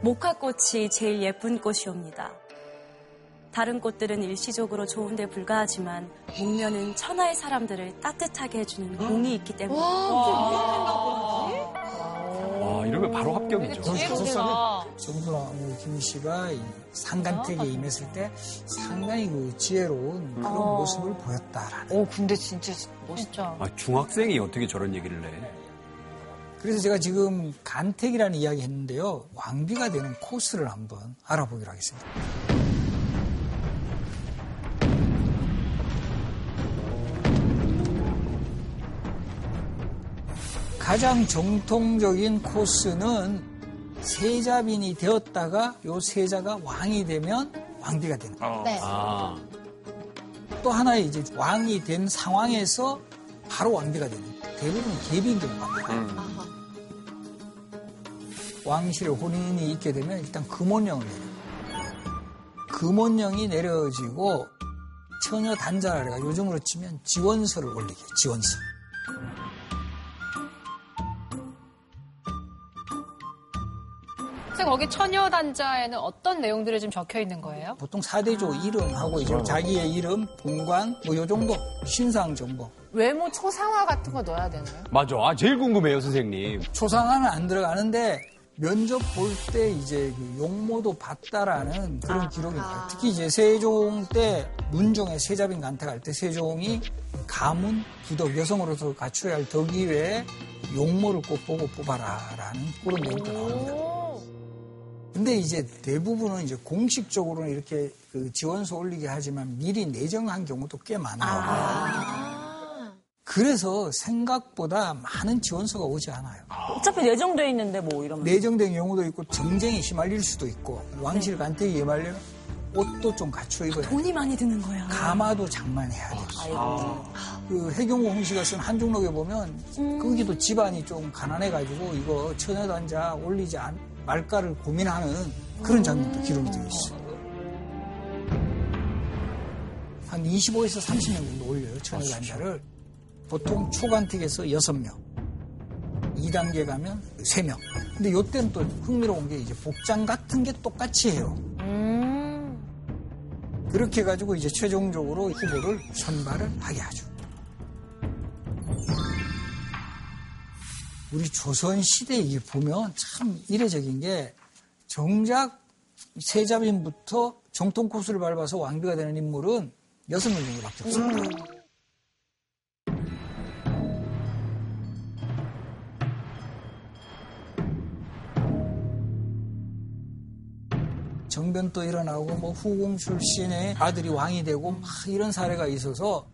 목화꽃이 제일 예쁜 꽃이옵니다. 다른 꽃들은 일시적으로 좋은데 불과하지만 목면은 천하의 사람들을 따뜻하게 해주는 공이 있기 때문입니다. 와, 이런 이러면 바로 합격이죠. 정순왕 김 씨가 이 상간택에 임했을 때 상당히 그 지혜로운 그런 어. 모습을 보였다라는. 오, 근데 진짜 멋있죠. 아, 중학생이 어떻게 저런 얘기를 해? 그래서 제가 지금 간택이라는 이야기 했는데요. 왕비가 되는 코스를 한번 알아보기로 하겠습니다. 가장 정통적인 코스는 세자빈이 되었다가 요 세자가 왕이 되면 왕비가 되는 거예요. 네. 아, 또 하나의 이제 왕이 된 상황에서 바로 왕비가 되는 대부분 계비인 경우가 많아요. 왕실에 혼인이 있게 되면 일단 금원령을 내려요. 금원령이 내려지고 처녀 단자가 요즘으로 치면 지원서를 올리게. 지원서. 선생님, 거기 처녀 단자에는 어떤 내용들이 좀 적혀 있는 거예요? 보통 사대조 이름하고 이제 자기의 이름, 본관 뭐 요 정도 신상 정보. 외모 초상화 같은 거 넣어야 되나요? 맞아. 아, 제일 궁금해요, 선생님. 초상화는 안 들어가는데 면접 볼 때 이제 그 용모도 봤다라는 그런 기록이 나요. 특히 이제 세종 때 문종의 세자빈 간택할 때 세종이 가문, 부덕, 여성으로서 갖춰야 할 덕 이 외에 용모를 꼭 보고 뽑아라라는 그런 내용도 나옵니다. 근데 이제 대부분은 이제 공식적으로는 이렇게 그 지원서 올리게 하지만 미리 내정한 경우도 꽤 많아요. 그래서 생각보다 많은 지원서가 오지 않아요. 어차피 내정돼 있는데 뭐 이러면. 내정된 경우도 있고 정쟁에 휘말릴 수도 있고 왕실 간택에 휘말리면 옷도 좀 갖춰 입어야 돼요. 돈이 많이 드는 거야. 가마도 장만해야 돼요. 아이고. 그 해경호 홍씨가 쓴 한중록에 보면 거기도 집안이 좀 가난해가지고 이거 처녀단자 올리지 않, 말까를 고민하는 그런 장면도 기록이 되어 있어요. 한 25에서 30명 정도 올려요, 처녀단자를. 보통 초간택에서 6명. 2단계 가면 3명. 근데 요때는 또 흥미로운 게 이제 복장 같은 게 똑같이 해요. 그렇게 해가지고 이제 최종적으로 후보를 선발을 하게 하죠. 우리 조선 시대에 이게 보면 참 이례적인 게 정작 세자빈부터 정통 코스를 밟아서 왕비가 되는 인물은 여섯 명 정도밖에 없습니다. 정변도 일어나고 뭐 후궁 출신의 아들이 왕이 되고 막 이런 사례가 있어서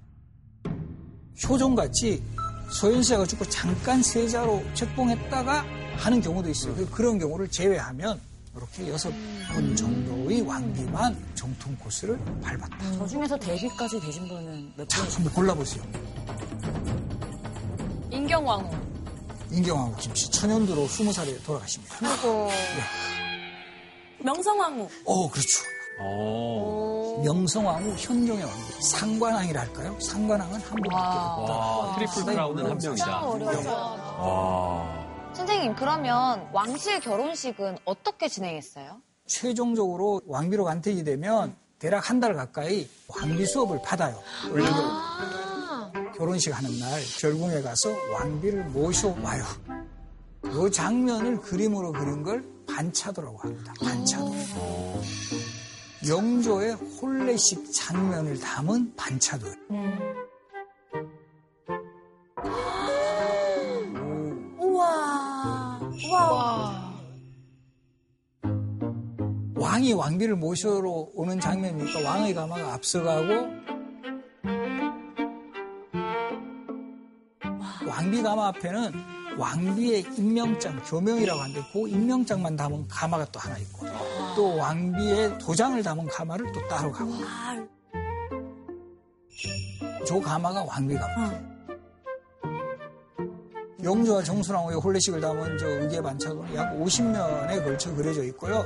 효종같이 소현씨가 죽고 잠깐 세자로 책봉했다가 하는 경우도 있어요. 그- 그런 경우를 제외하면 이렇게 여섯 분 정도의 왕비만 정통 코스를 밟았다. 저 중에서 데뷔까지 되신 분은 몇 자, 분? 한번 골라보세요. 인경왕후. 인경하고 김씨 천연두로 스무 살에 돌아가십니다. 그리고 명성황후. 어, 그렇죠. 어. 명성왕후 현종의 왕비. 삼관왕이라 할까요? 삼관왕은 한 분밖에 없다. 와, 트리플 크라운은 한 명이다. 와. 선생님, 그러면 왕실 결혼식은 어떻게 진행했어요? 최종적으로 왕비로 간택이 되면 대략 한 달 가까이 왕비 수업을 받아요. 원래 결혼식 하는 날 별궁에 가서 왕비를 모셔와요. 그 장면을 그림으로 그린 걸 반차도라고 합니다. 반차도. 영조의 혼례식 장면을 담은 반차도예요. 우와. 우와. 왕이 왕비를 모셔러 오는 장면이니까 왕의 가마가 앞서가고 왕비 가마 앞에는 왕비의 임명장, 교명이라고 하는데 그 임명장만 담은 가마가 또 하나 있고 또 왕비의 도장을 담은 가마를 또 따로 가고 저 가마가 왕비 가마. 영조와 정순왕후의 혼례식을 담은 저 의계 반차도는 약 50면에 걸쳐 그려져 있고요.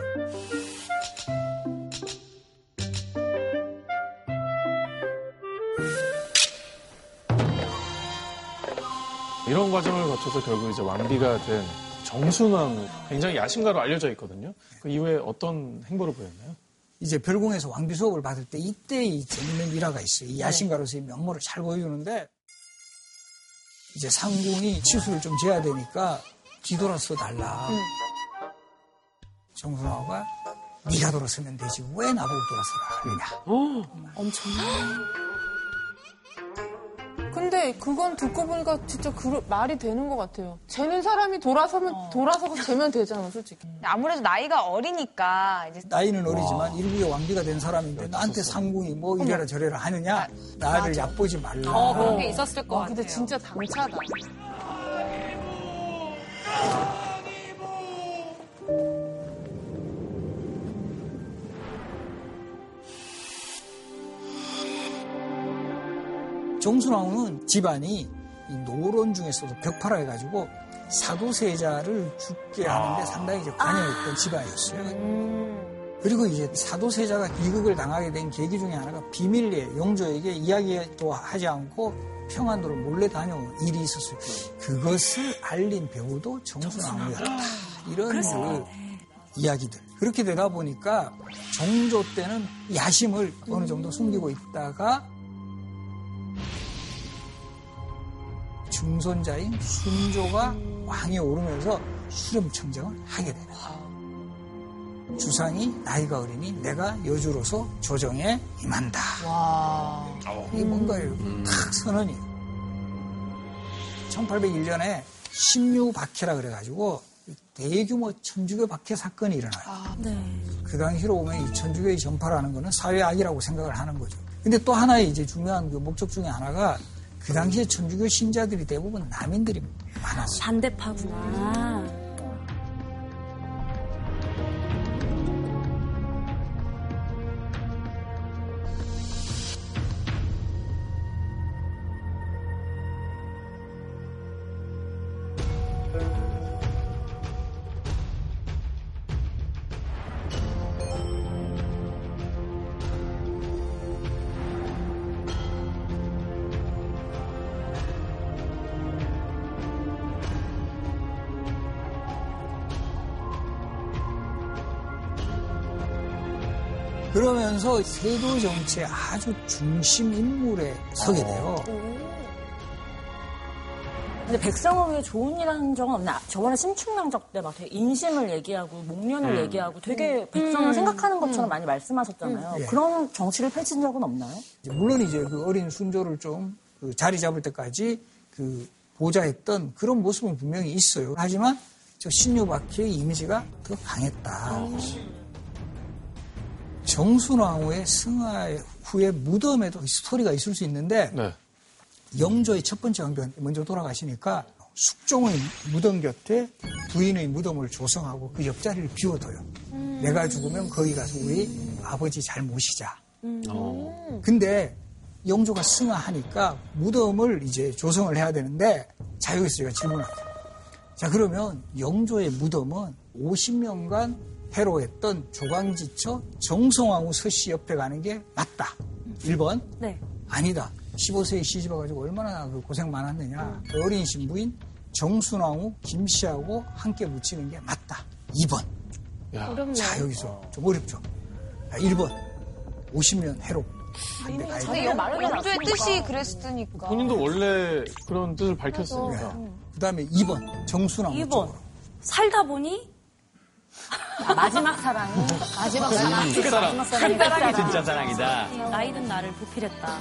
이런 과정을 거쳐서 결국 이제 왕비가 된 정순왕후 굉장히 야심가로 알려져 있거든요. 그 이후에 어떤 행보를 보였나요? 이제 별궁에서 왕비 수업을 받을 때 이때 이 재밌는 일화가 있어요. 이 야심가로서의 면모를 잘 보여주는데 이제 상궁이 치수를 좀 재야 되니까 뒤돌아서 달라. 정순아가 네가 돌아서면 되지 왜 나보고 돌아서라 하느냐. 엄청. 근데 그건 듣고 보니까 진짜 그 말이 되는 것 같아요. 쟤는 사람이 돌아서면 돌아서고 쟤면 되잖아, 솔직히. 아무래도 나이가 어리니까 이제 나이는 어리지만 일국의 왕비가 된 사람인데 나한테 상궁이 뭐 이래라 저래라 하느냐 나를 얕보지 말라. 어, 그런 게 있었을 것 와, 같아요. 근데 진짜 당차다. 정순왕은 집안이 이 노론 중에서도 벽파라 해가지고 사도세자를 죽게 하는데 상당히 이제 관여했던 집안이었어요. 그리고 이제 사도세자가 비극을 당하게 된 계기 중에 하나가 비밀리에 용조에게 이야기도 하지 않고 평안도를 몰래 다녀온 일이 있었어요. 그것을 알린 배우도 정순왕후였다. 이런 그 이야기들. 그렇게 되다 보니까 정조 때는 야심을 어느 정도 숨기고 있다가 중손자인 순조가 왕에 오르면서 수렴청정을 하게 되는 주상이 나이가 어리니 내가 여주로서 조정에 임한다. 이게 뭔가 탁 선언이 1801년에 신유박해라 그래가지고 대규모 천주교 박해 사건이 일어나요. 그 당시로 보면 이 천주교의 전파라는 거는 사회 악이라고 생각을 하는 거죠. 근데 또 하나의 이제 중요한 그 목적 중에 하나가 그 당시에 천주교 신자들이 대부분 남인들이 많았어요. 반대파구나. 세도 정치의 아주 중심 인물에 서게 돼요. 근데 백성을 위해 좋은 일 한 적은 없나? 저번에 신축명적 때 막 되게 인심을 얘기하고 목련을 음. 얘기하고 되게 백성을 음. 생각하는 것처럼 많이 말씀하셨잖아요. 음. 예. 그런 정치를 펼친 적은 없나요? 이제 물론 이제 그 어린 순조를 좀 그 자리 잡을 때까지 그 보좌했던 그런 모습은 분명히 있어요. 하지만 저 신유박희의 이미지가 더 강했다. 정순왕후의 승하 후의 무덤에도 스토리가 있을 수 있는데 영조의 첫 번째 왕비가 먼저 돌아가시니까 숙종의 무덤 곁에 부인의 무덤을 조성하고 그 옆자리를 비워둬요. 내가 죽으면 거기 가서 우리 아버지 잘 모시자. 근데 영조가 승하하니까 무덤을 이제 조성을 해야 되는데 자 여기서 제가 질문할게요. 자 그러면 영조의 무덤은 50년간 해로했던 조광지처 정성왕후 서씨 옆에 가는 게 맞다. 1번 네. 아니다. 15세에 시집 와가지고 얼마나 그 고생 많았느냐. 그 어린 신부인 정순왕후 김씨하고 함께 묻히는 게 맞다. 2번. 어렵네요. 자 여기서 좀 어렵죠. 1번 50년 해로 근데. 영- 영조의 뜻이 그랬으니까. 본인도 원래 그런 뜻을 밝혔으니까. 그 다음에 2번 정순왕후 2번. 쪽으로. 살다 보니 마지막 사랑이 마지막 사랑. 음, 끝사랑. 마지막 사랑이 끝사랑이 끝사랑. 진짜 사랑이다. 나이든 나를 보필했다.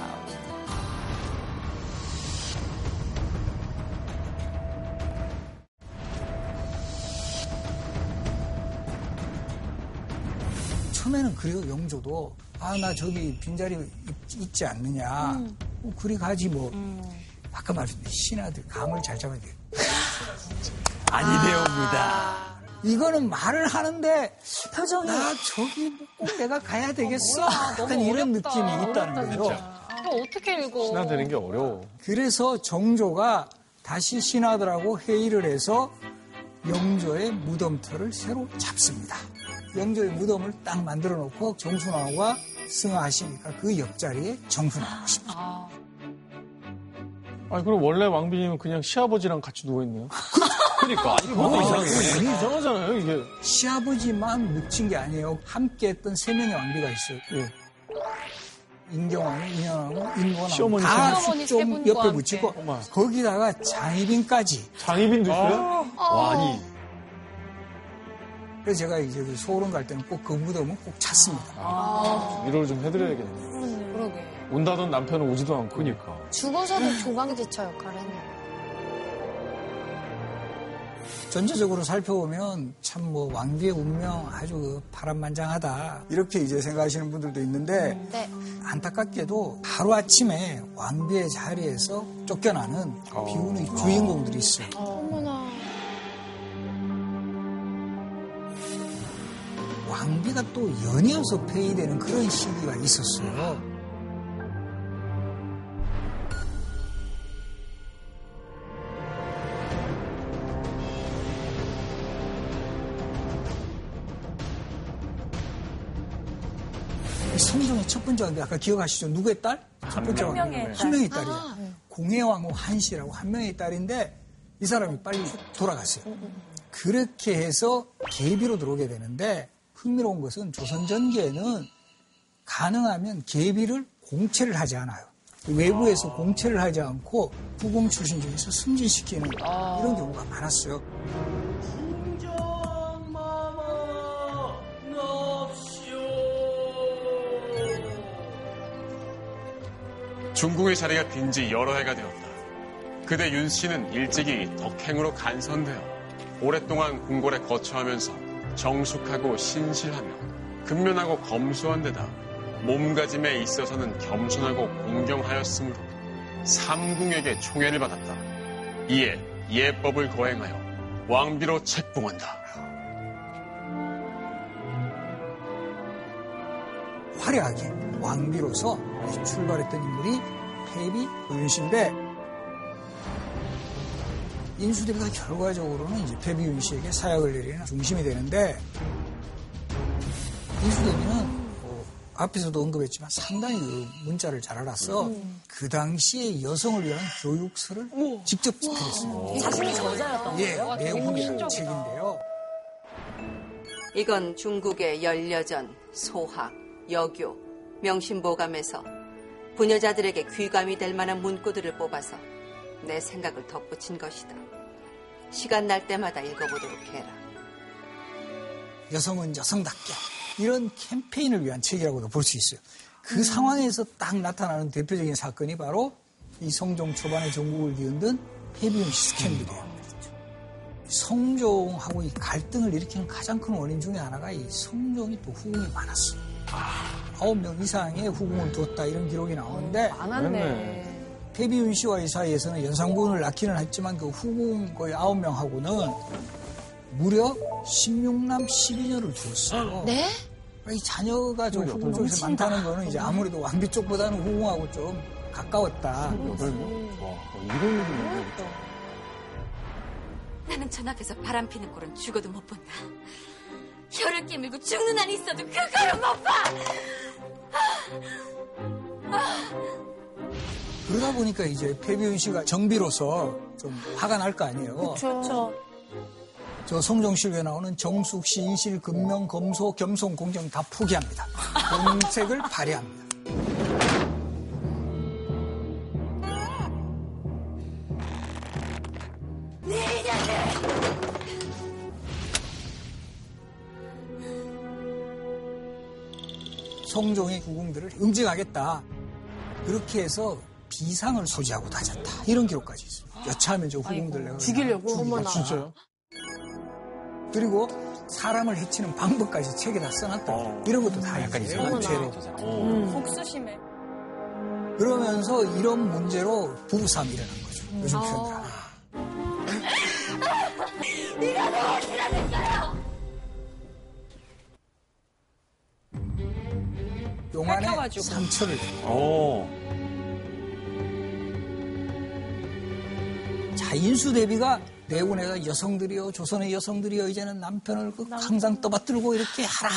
처음에는 그래요 영조도 아 나 저기 빈자리 있- 있지 않느냐 음. 뭐 그리 가지 뭐 아까 말씀드린 신하들 감을 잘 잡아야 돼요 아니되옵니다. 이거는 말을 하는데 표정이 나 저기 꼭 내가 가야 되겠어 약간 이런 느낌이 있다는 거죠 이거 어떻게 읽어? 신화되는 게 어려워. 그래서 정조가 다시 신하들하고 회의를 해서 영조의 무덤터를 새로 잡습니다. 영조의 무덤을 딱 만들어 놓고 정순왕후가 승하하시니까 그 옆자리에 정순왕후가 있습니다. 아니 그럼 원래 왕비님은 그냥 시아버지랑 같이 누워 있네요. 그러니까 아니 그것도 이상해. 아니, 이상하잖아요 이게. 시아버지만 묻힌 게 아니에요. 함께 했던 세 명의 왕비가 있어요. 인경왕, 인현왕, 인원왕 시어머니 다 숙종 분과 옆에 함께. 붙이고 어머. 거기다가 장희빈까지 장희빈도 있어요? 와니. 그래서 제가 이제 그 소론 갈 때는 꼭 그 무덤은 꼭 찾습니다. 위로를 좀 해드려야겠네요. 그러게. 온다던 남편은 오지도 않고. 그니까. 죽어서도 조강지처 역할을 했네요. 전체적으로 살펴보면 참 뭐 왕비의 운명 아주 그 파란만장하다 이렇게 이제 생각하시는 분들도 있는데 네. 안타깝게도 하루 아침에 왕비의 자리에서 쫓겨나는 비운의 주인공들이 있어요. 어머나. 왕비가 또 연이어서 폐위되는 그런 시기가 있었어요. 첫 번째 왕비 아까 기억하시죠? 누구의 딸? 첫 번째 한 왕비. 명의 한 딸. 명의 딸이야. 공해왕후 한씨라고 한 명의 딸인데 이 사람이 빨리 돌아갔어요. 그렇게 해서 계비로 들어오게 되는데 흥미로운 것은 조선 전기에는 가능하면 계비를 공채를 하지 않아요. 외부에서 공채를 하지 않고 후궁 출신 중에서 승진시키는 이런 경우가 많았어요. 중궁의 자리가 빈 지 여러 해가 되었다. 그대 윤 씨는 일찍이 덕행으로 간선되어 오랫동안 궁궐에 거처하면서 정숙하고 신실하며 근면하고 검소한 데다 몸가짐에 있어서는 겸손하고 공경하였으므로 삼궁에게 총애를 받았다. 이에 예법을 거행하여 왕비로 책봉한다. 화려하게 왕비로서 출발했던 인물이 폐비 윤씨인데 인수대비가 결과적으로는 이제 폐비 윤씨에게 사약을 내리는 중심이 되는데 인수대비는 뭐 앞에서도 언급했지만 상당히 그 문자를 잘 알았어. 그 당시에 여성을 위한 교육서를 직접 집필했어요. 자신이 저자였던 예, 거예요? 내용이라는 책인데요. 이건 중국의 연려전, 소학, 여교, 명심보감에서 부녀자들에게 귀감이 될 만한 문구들을 뽑아서 내 생각을 덧붙인 것이다. 시간 날 때마다 읽어보도록 해라. 여성은 여성답게 이런 캠페인을 위한 책이라고도 볼 수 있어요. 그 상황에서 딱 나타나는 대표적인 사건이 바로 이 성종 초반에 전국을 뒤흔든 시 스캔들이에요. 성종하고 이 갈등을 일으키는 가장 큰 원인 중에 하나가 이 성종이 또 후궁이 많았어요. 아 홉 명 이상의 후궁을 두었다 이런 기록이 나오는데 많았네. 태비윤 씨와 이 사이에서는 연상군을 낳기는 했지만 그 후궁 거의 아홉 명하고는 무려 16남 12녀를 두었어요. 네? 이 자녀가 좀 후궁 쪽에서 많다는 거는 이제 아무래도 왕비 쪽보다는 후궁하고 좀 가까웠다. 이런 나는 전학에서 바람 피는 꼴은 죽어도 못 본다. 혀를 깨물고 죽는 한 있어도 그거를 못 봐! 그러다 보니까 이제 패비윤 씨가 정비로서 좀 화가 날 거 아니에요. 그렇죠. 저 성종실에 나오는 정숙, 신실, 금명, 검소, 겸손, 공정 다 포기합니다. 공책을 발휘합니다. 성종의 구궁들을 응징하겠다. 그렇게 해서 비상을 소지하고 다녔다. 이런 기록까지 있어요. 여차하면 저 후궁들 내가 죽이려고? 어머나. 진짜요? 그리고 사람을 해치는 방법까지 책에 다 써놨다. 이런 것도 다 약간. 이상한 죄로. 음. 복수심에. 그러면서 이런 문제로 부부싸움이 일어난 거죠. 요즘 어. 표현으로 하면. 네가 핥혀가지고. 상처를 오. 자 인수 대비가 내군에가 여성들이요 조선의 여성들이요 이제는 남편을 그 항상 떠받들고 이렇게 하라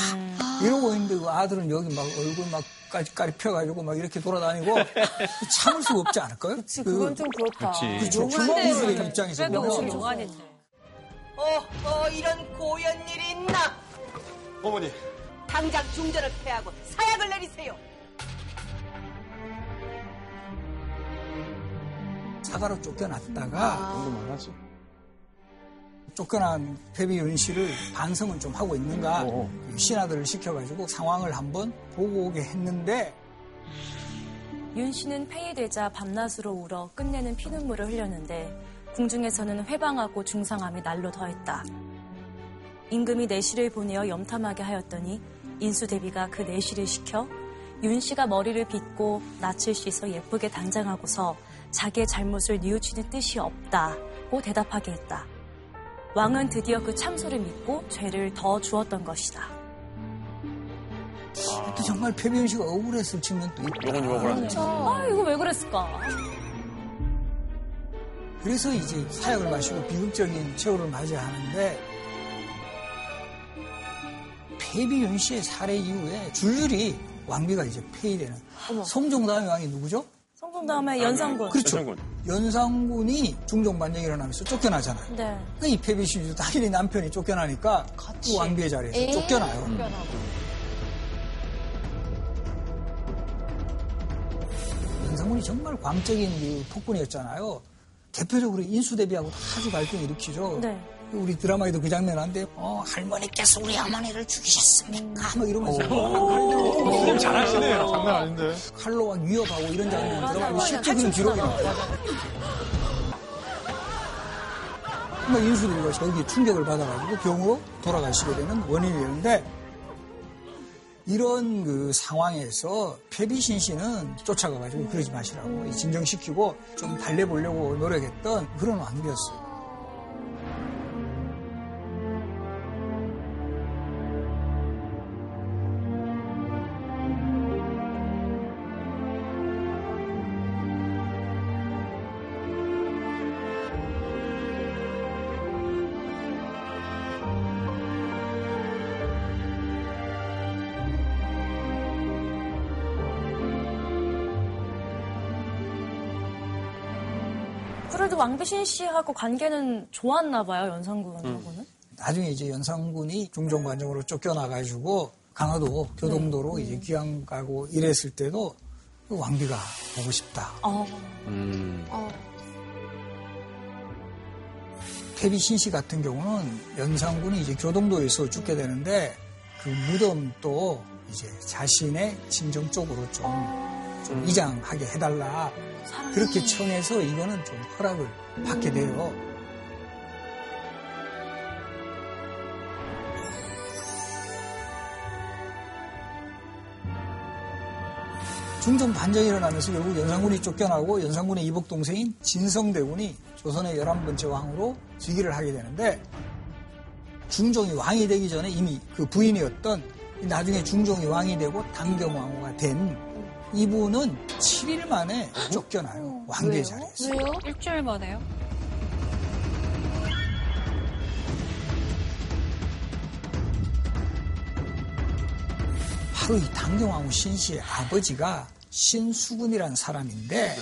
이러고 있는데 그 아들은 여기 막 얼굴 막 까지 까리 펴가지고 막 이렇게 돌아다니고 참을 수가 없지 않을까요? 그치, 그건 좀 그렇다. 그렇죠. 대비 입장에서 보면 용안인데. 어, 어, 이런 고연 일이 있나? 어머니, 당장 중전을 패하고 사약을 내리세요. 사가로 쫓겨났다가 궁금하지. 쫓겨난 패비 윤 씨를 반성은 좀 하고 있는가 신하들을 시켜가지고 상황을 한번 보고 오게 했는데 윤 씨는 폐위되자 밤낮으로 울어 끝내는 피눈물을 흘렸는데 궁중에서는 회방하고 중상함이 날로 더했다. 임금이 내시를 보내어 염탐하게 하였더니 인수 대비가 그 내시를 시켜 윤 씨가 머리를 빗고 낯을 씻어 예쁘게 단장하고서 자기의 잘못을 뉘우치는 뜻이 없다고 대답하게 했다. 왕은 드디어 그 참소를 믿고 죄를 더 주었던 것이다. 또 정말 패비 윤 씨가 억울했을 측면 또 있다. 요건 요건 아, 이거 왜 그랬을까? 그래서 이제 사약을 마시고 비극적인 최후를 맞이하는데 패비 윤 씨의 살해 이후에 줄줄이 왕비가 이제 폐위되는 성종 다음의 왕이 누구죠? 성공 다음에 연산군. 그렇죠. 연산군이 중종 반정이 일어나면서 쫓겨나잖아요. 네. 그러니까 이 패비 씨도 당연히 남편이 쫓겨나니까 또 왕비의 자리에서 에이. 쫓겨나요. 연산군이 정말 광적인 그 폭군이었잖아요. 대표적으로 인수 대비하고 아주 갈등을 일으키죠. 네. 우리 드라마에도 그 장면 한데 어, 할머니께서 우리 어머니를 죽이셨습니까? 막 이러면서 선생님 잘하시네요. 장난 아닌데. 칼로 막 위협하고 이런 장면이 맞아요. 들어가고 실제. 그런 기록이. 나와요. 그러니까 인수대비가 저기 충격을 받아가지고 병으로 돌아가시게 되는 원인이었는데 이런 그 상황에서 페비신 씨는 쫓아가가지고 그러지 마시라고 진정시키고 좀 달래보려고 노력했던 그런 왕비였어요. 왕비신 씨하고 관계는 좋았나 봐요, 연산군 하고는. 나중에 이제 연산군이 중종관정으로 쫓겨나가지고 강화도 교동도로 이제 귀양 가고 이랬을 때도 그 왕비가 보고 싶다. 어. 태비 신 씨 같은 경우는 연산군이 이제 교동도에서 죽게 되는데 그 무덤도 이제 자신의 친정 쪽으로 좀, 좀 이장하게 해달라. 그렇게 청해서 이거는 좀 허락을 받게 돼요. 중종 반정이 일어나면서 결국 연산군이 쫓겨나고 연산군의 이복 동생인 진성대군이 조선의 11번째 왕으로 즉위를 하게 되는데 중종이 왕이 되기 전에 이미 그 부인이었던 나중에 중종이 왕이 되고 당경왕후가 된 이분은 7일 만에 쫓겨나요. 왕비의 자리에서. 왜요? 일주일 만에요? 바로 이 당경왕후 신씨의 아버지가 신수군이라는 사람인데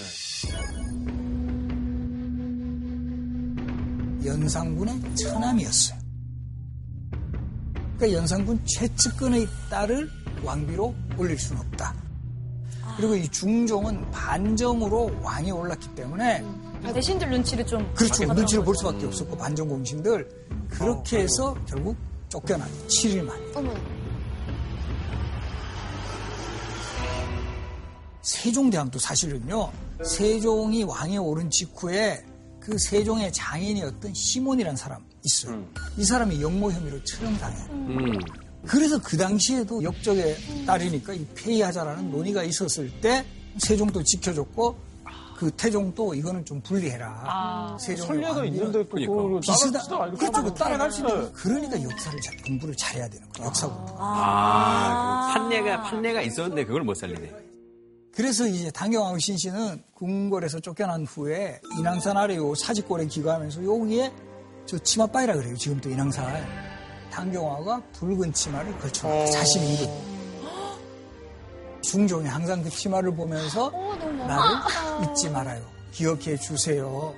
연산군의 처남이었어요. 그러니까 연산군 최측근의 딸을 왕비로 올릴 수는 없다. 그리고 이 중종은 반정으로 왕이 올랐기 때문에 대신들 눈치를 좀 그렇죠. 눈치를 볼. 수밖에 없었고 반정 공신들 그렇게 해서 결국 쫓겨나요. 7일 만에. 세종대왕도 사실은요. 세종이 왕에 오른 직후에 그 세종의 장인이었던 시몬이라는 사람 있어요. 이 사람이 역모 혐의로 처형당해요. 그래서 그 당시에도 역적의 딸이니까 이 폐위하자라는 논의가 있었을 때 세종도 지켜줬고 그 태종도 이거는 좀 분리해라. 아, 왕비는 있는데 또 그거를 비슷한 않고 그렇죠. 그 따라갈 수 있는 네. 그러니까 역사를 잘 공부를 잘해야 되는 거예요. 역사 공부. 아, 그 판례가, 판례가 있었는데 그걸 못 살리네. 그래서 이제 당경왕후 신씨는 궁궐에서 쫓겨난 후에 인왕산 아래 요 사직골에 기거하면서 여기에 저 치마바이라 그래요. 지금 또 인왕산. 당경왕후가 붉은 치마를 걸쳐놨다. 자신이 입은. 중종이 항상 그 치마를 보면서 나를 잊지 말아요. 기억해 주세요.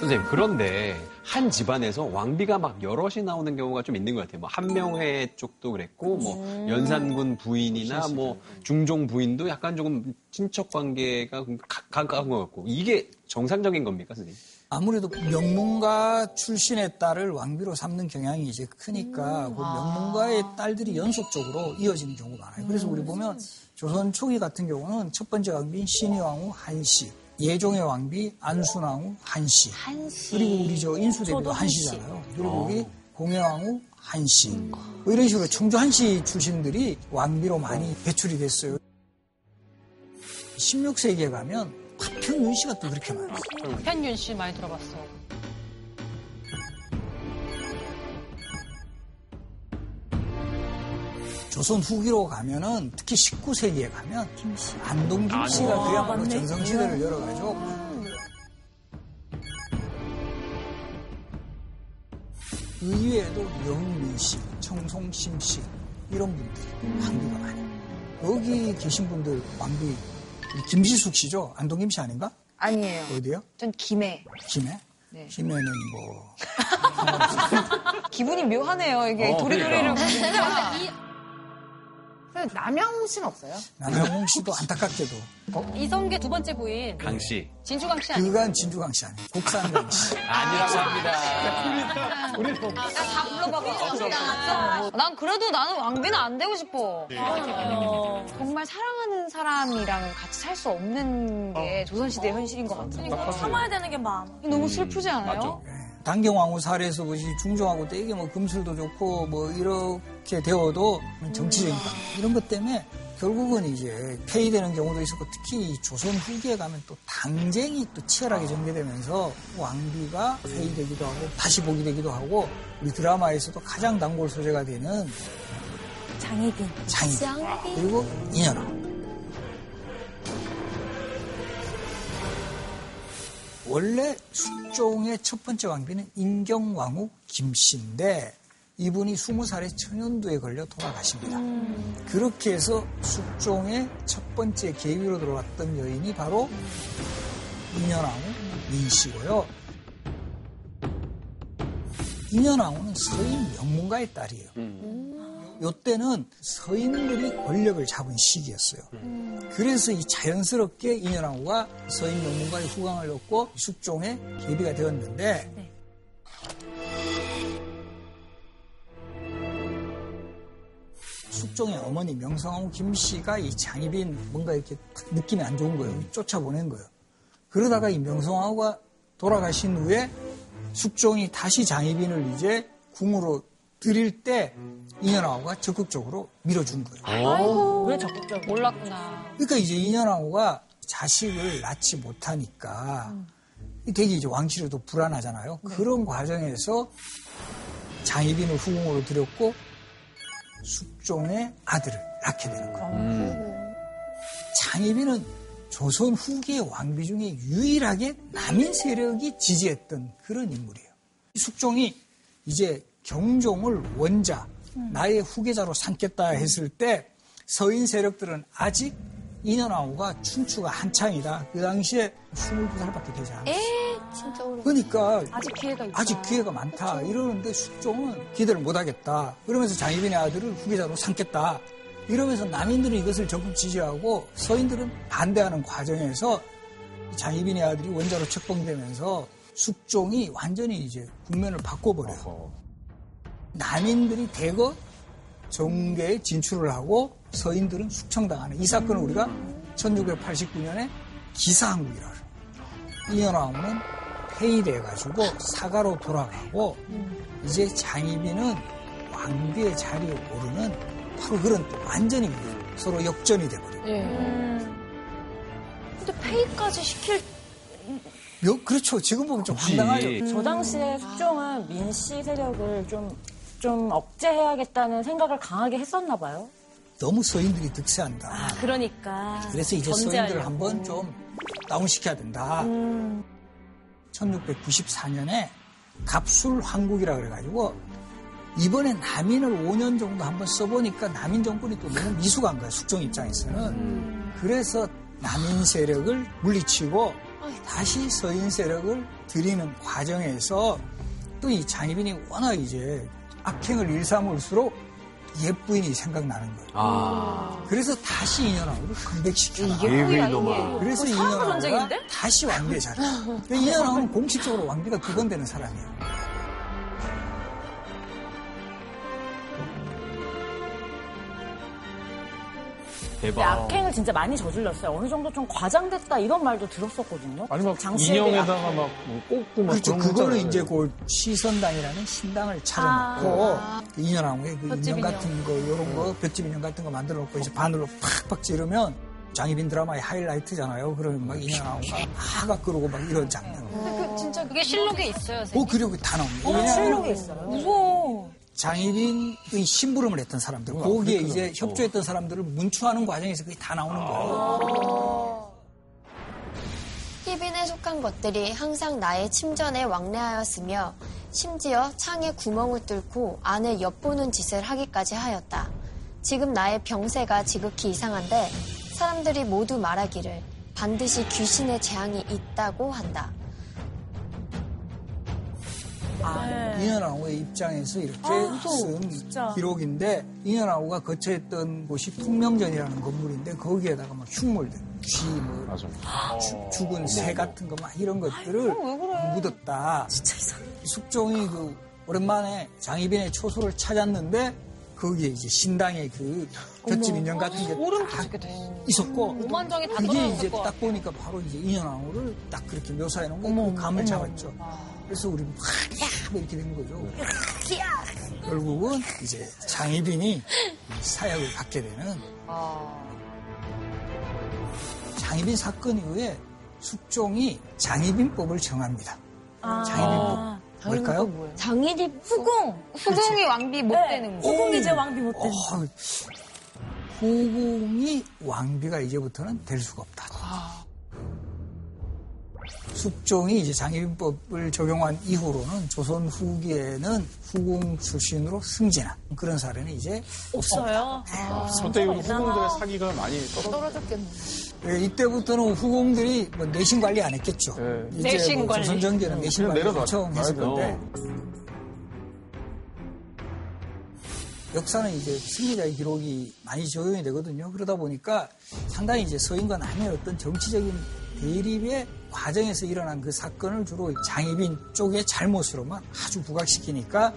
선생님, 그런데 한 집안에서 왕비가 막 여럿이 나오는 경우가 좀 있는 것 같아요. 뭐 한명회 쪽도 그랬고, 뭐 연산군 부인이나 뭐 중종 부인도 약간 조금 친척 관계가 가- 가까운 것 같고, 이게 정상적인 겁니까, 선생님? 아무래도 명문가 출신의 딸을 왕비로 삼는 경향이 이제 크니까 그 명문가의 딸들이 연속적으로 이어지는 경우가 많아요. 그래서 우리 보면 조선 초기 같은 경우는 첫 번째 왕비인 신의왕후 한씨, 예종의 왕비 안순왕후 한씨, 그리고 우리 저 인수대비도 한씨잖아요. 그리고 어. 여기 공예왕후 한씨, 뭐 이런 식으로 청주 한씨 출신들이 왕비로 많이 배출이 됐어요. 16세기에 가면 파평윤 씨가 또 그렇게 많아요. 현윤 씨 많이 들어봤어. 조선 후기로 가면은 특히 19세기에 가면 안동 김씨가 아, 그야말로. 전성시대를 열어가지고 의외에도 영민 씨, 청송심 씨 이런 분들이 왕비가 많아요. 여기 계신 분들 왕비 우리 김지숙 씨죠? 안동 김 씨 아닌가? 아니에요. 어디요? 전 김해. 김해? 네. 김해는 뭐 기분이 묘하네요. 이게 어, 도리도리를. 그러니까. 남양홍 씨는 없어요? 남영웅 씨도 안타깝게도 이성계 두 번째 부인 강 씨. 진주강 씨 아니에요? 그간 진주강 씨 아니에요. 국산강 씨. 아니라고 합니다. 다 불러봐봐. 난 그래도 나는 왕비는 안 되고 싶어. 아, 정말 사랑하는 사람이랑 같이 살 수 없는 게 조선시대 현실인 것 같아요. 참아야 되는 게 마음. 너무 슬프지 않아요? 단경왕후 사례에서 보시 중종하고 되게 뭐 금술도 좋고 뭐 이렇게 되어도 정치적인 이런 것 때문에 결국은 이제 폐위되는 경우도 있었고 특히 이 조선 후기에 가면 또 당쟁이 또 치열하게 전개되면서 왕비가 폐위되기도 하고 다시 보기 되기도 하고 우리 드라마에서도 가장 단골 소재가 되는 장희빈. 장희빈. 그리고 인연왕 원래 숙종의 첫 번째 왕비는 인경왕후 김씨인데 이분이 20살의 천연두에 걸려 돌아가십니다. 그렇게 해서 숙종의 첫 번째 계위로 들어왔던 여인이 바로 인연왕후 민씨고요. 인연왕후는 서인 명문가의 딸이에요. 요때는 서인들이 권력을 잡은 시기였어요. 그래서 이 자연스럽게 인연왕후가 서인 명문가의 후광을 얻고 숙종의 계비가 되었는데 숙종의 어머니 명성황후 김씨가 이 장희빈 뭔가 이렇게 느낌이 안 좋은 거예요. 쫓아보낸 거예요. 그러다가 이 명성황후가 돌아가신 후에 숙종이 다시 장희빈을 이제 궁으로 들일 때 인연왕후가 적극적으로 밀어준 거예요. 아이고. 왜 적극적으로? 몰랐구나. 그러니까 이제 인연왕후가 자식을 낳지 못하니까 되게 이제 왕실에도 불안하잖아요. 그런 과정에서 장희빈을 후궁으로 들였고 숙종의 아들을 낳게 되는 거예요. 장희빈은 조선 후기의 왕비 중에 유일하게 남인 세력이 지지했던 그런 인물이에요. 숙종이 이제 경종을 원자, 나의 후계자로 삼겠다 했을 때 서인 세력들은 아직 인연왕후가 춘추가 한창이다. 그 당시에 22살밖에 되지 않았어. 에 진짜 어려. 그러니까 아직 기회가 있다. 아직 기회가 많다. 이러는데 숙종은 기대를 못하겠다. 그러면서 장희빈의 아들을 후계자로 삼겠다. 이러면서 남인들은 이것을 적극 지지하고 서인들은 반대하는 과정에서 장희빈의 아들이 원자로 책봉되면서 숙종이 완전히 이제 국면을 바꿔버려요. 남인들이 대거 정계에 진출을 하고 서인들은 숙청당하는 이 사건을 우리가 1689년에 기사항국이라고 해요. 이연왕후는 폐위돼가지고 사가로 돌아가고 이제 장희빈은 왕비의 자리에 오르는 바로 그런 또 완전히 서로 역전이 돼버려요. 근데 페이까지 시킬 요- 그렇죠. 지금 보면 좀 황당하죠. 저 당시에 숙종은 민씨 세력을 좀, 좀 억제해야겠다는 생각을 강하게 했었나 봐요. 너무 서인들이 득세한다. 그러니까. 그래서 이제 서인들을 한번 좀 다운시켜야 된다. 1694년에 갑술 황국이라 그래가지고 이번에 남인을 5년 정도 한번 써보니까 남인 정권이 또 너무 미숙한 거야 숙종 입장에서는. 그래서 남인 세력을 물리치고 다시 서인 세력을 들이는 과정에서 또 이 장희빈이 워낙 이제 악행을 일삼을수록 예부인이 생각나는 거예요. 아. 그래서 다시 인연왕후를 컴백시켜요. 이게 예외 놈아. 그래서 인연왕후가 전쟁인데? 다시 왕비에 자리. 그러니까 인연왕후는 공식적으로 왕비가 두번 되는 사람이에요. 대박. 악행을 진짜 많이 저질렀어요. 어느 정도 좀 과장됐다 이런 말도 들었었거든요. 아니 막 인형에다가 악행. 막뭐 꽂고 막 그렇죠. 그런 거 그거는 있잖아요. 이제 그 시선당이라는 신당을 차려놓고 아. 그 인연왕후에 그 인형. 같은 거 이런 거 볏짚 인형 같은 거 만들어 놓고 이제 바늘로 팍팍 찌르면 장희빈 드라마의 하이라이트잖아요. 그러면 막 인연왕후가 막 그러고 막 이런 장면. 그 진짜 그게 실록에 있어요, 어, 선생님. 그리고 다 나옵니다. 어, 실록에 있어요. 무서워. 장희빈의 심부름을 했던 사람들, 거기에 이제 협조했던 사람들을 문추하는 과정에서 그게 다 나오는 거예요. 희빈에 속한 것들이 항상 나의 침전에 왕래하였으며 심지어 창에 구멍을 뚫고 안을 엿보는 짓을 하기까지 하였다. 지금 나의 병세가 지극히 이상한데 사람들이 모두 말하기를 반드시 귀신의 재앙이 있다고 한다. 인현아우의 입장에서 이렇게 아, 쓴 진짜. 기록인데 인현아우가 거처했던 곳이 풍명전이라는 건물인데 거기에다가 막 흉물들, 쥐, 뭐 맞아. 주- 죽은 새 같은 거 막 이런 것들을 묻었다. 진짜 이상해. 숙종이 그 오랜만에 장희빈의 초소를 찾았는데 거기에 이제 신당의 그 볏짚 인형 같은 게 소름 돼. 있었고 오만정이 다 이게 떨어졌을 이제 것딱 보니까 바로 이제 인현왕후를 딱 그렇게 묘사해 놓은 거그 감을 잡았죠. 그래서 우리 막 이렇게 된 거죠. 결국은 이제 장희빈이 사약을 받게 되는 장희빈 사건 이후에 숙종이 장희빈법을 정합니다. 아. 장희빈법 뭘까요? 장일이 후궁. 후궁이 왕비 못 되는 거. 후궁이 이제 왕비 못 되는 어, 후궁이 왕비가 이제부터는 될 수가 없다. 숙종이 이제 장희빈법을 적용한 이후로는 조선 후기에는 후궁 출신으로 승진한 그런 사례는 이제 없어요. 그때 이후로 후궁들의 사기가 많이 떨어졌 떨어졌겠네. 예, 이때부터는 후궁들이 뭐 내신 관리 안 했겠죠. 네. 이제 내신 뭐 관리. 조선 정계는 내신 그냥 관리. 엄청 했을. 건데 역사는 이제 승리자의 기록이 많이 적용이 되거든요. 그러다 보니까 상당히 이제 서인과 남의 어떤 정치적인 대립의 과정에서 일어난 그 사건을 주로 장희빈 쪽의 잘못으로만 아주 부각시키니까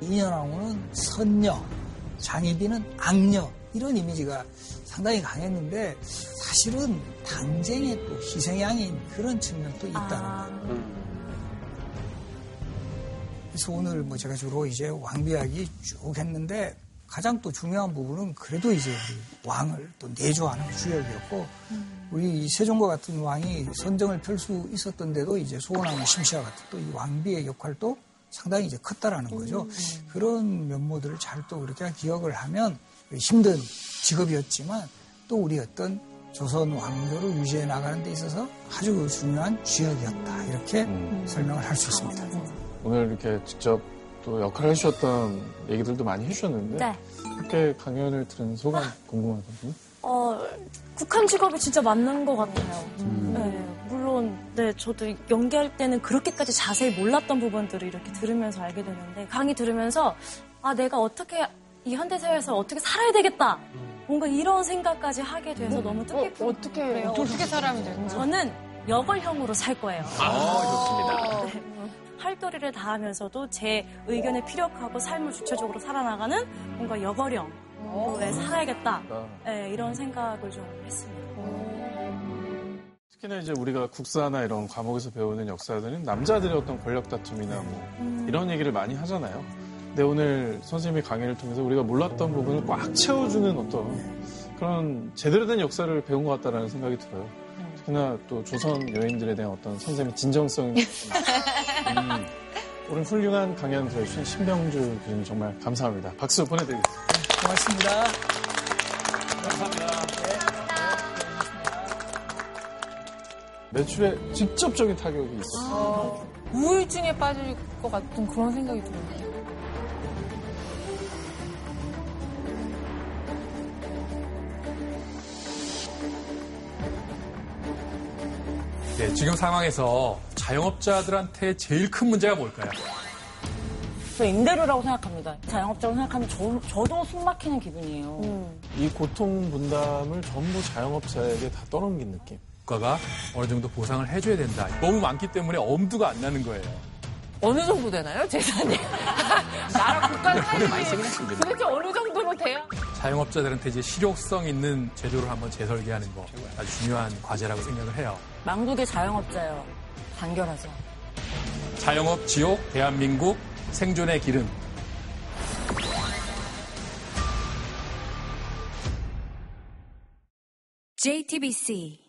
이년왕후는 선녀, 장희빈은 악녀 이런 이미지가 상당히 강했는데 사실은 당쟁의 또 희생양인 그런 측면도 있다는 거예요. 그래서 오늘 뭐 제가 주로 이제 왕비 이야기 쭉 했는데 가장 또 중요한 부분은 그래도 이제 왕을 또 내조하는 주역이었고 우리 이 세종과 같은 왕이 선정을 펼 수 있었던데도 이제 소원왕 심시와 같은 또 이 왕비의 역할도 상당히 이제 컸다라는 거죠. 그런 면모들을 잘 또 그렇게 기억을 하면 힘든 직업이었지만 또 우리 어떤 조선 왕조를 유지해 나가는 데 있어서 아주 중요한 주역이었다 이렇게 설명을 할 수 있습니다. 오늘 이렇게 직접 또 역할을 해주셨던 얘기들도 많이 해주셨는데 네. 그렇게 강연을 들은 소감 궁금하거든요. 어, 국한 직업이 진짜 맞는 것 같아요. 네, 물론, 네, 저도 연기할 때는 그렇게까지 자세히 몰랐던 부분들을 이렇게 들으면서 알게 되는데, 강의 들으면서, 아, 내가 어떻게, 이 현대사회에서 어떻게 살아야 되겠다. 뭔가 이런 생각까지 하게 돼서 너무 뜻깊은 어떻게 그래요. 어떻게 사람이 되는? 저는 여걸형으로 살 거예요. 아, 좋습니다. 네. 활도리를 다하면서도 제 의견에 피력하고 삶을 주체적으로 살아나가는 뭔가 여걸형. 네, 살아야겠다. 네, 이런 생각을 좀 했습니다. 특히나 이제 우리가 국사나 이런 과목에서 배우는 역사들은 남자들의 어떤 권력 다툼이나 뭐 이런 얘기를 많이 하잖아요. 근데 오늘 선생님의 강의를 통해서 우리가 몰랐던 부분을 꽉 채워주는 어떤 그런 제대로 된 역사를 배운 것 같다라는 생각이 들어요. 특히나 또 조선 여인들에 대한 어떤 선생님의 진정성, 음, 오늘 훌륭한 강연 들어주신 신병주 교수님 정말 감사합니다. 박수 보내드리겠습니다. 고맙습니다. 감사합니다. 매출에 직접적인 타격이 있었어요. 우울증에 빠질 것 같은 그런 생각이 들어요. 네, 지금 상황에서 자영업자들한테 제일 큰 문제가 뭘까요? 저 임대료라고 생각합니다. 자영업자로 생각하면 저, 저도 숨 막히는 기분이에요. 이 고통 분담을 전부 자영업자에게 다 떠넘긴 느낌. 국가가 어느 정도 보상을 해줘야 된다. 너무 많기 때문에 엄두가 안 나는 거예요. 어느 정도 되나요, 재산이? 나라 국가 사이 많이 생겼습니다. 도대체 어느 정도로 돼요? 자영업자들한테 이제 실효성 있는 제도를 한번 재설계하는 거 아주 중요한 과제라고 생각을 해요. 망국의 자영업자요. 단결하자. 자영업 지옥 대한민국 생존의 기름. JTBC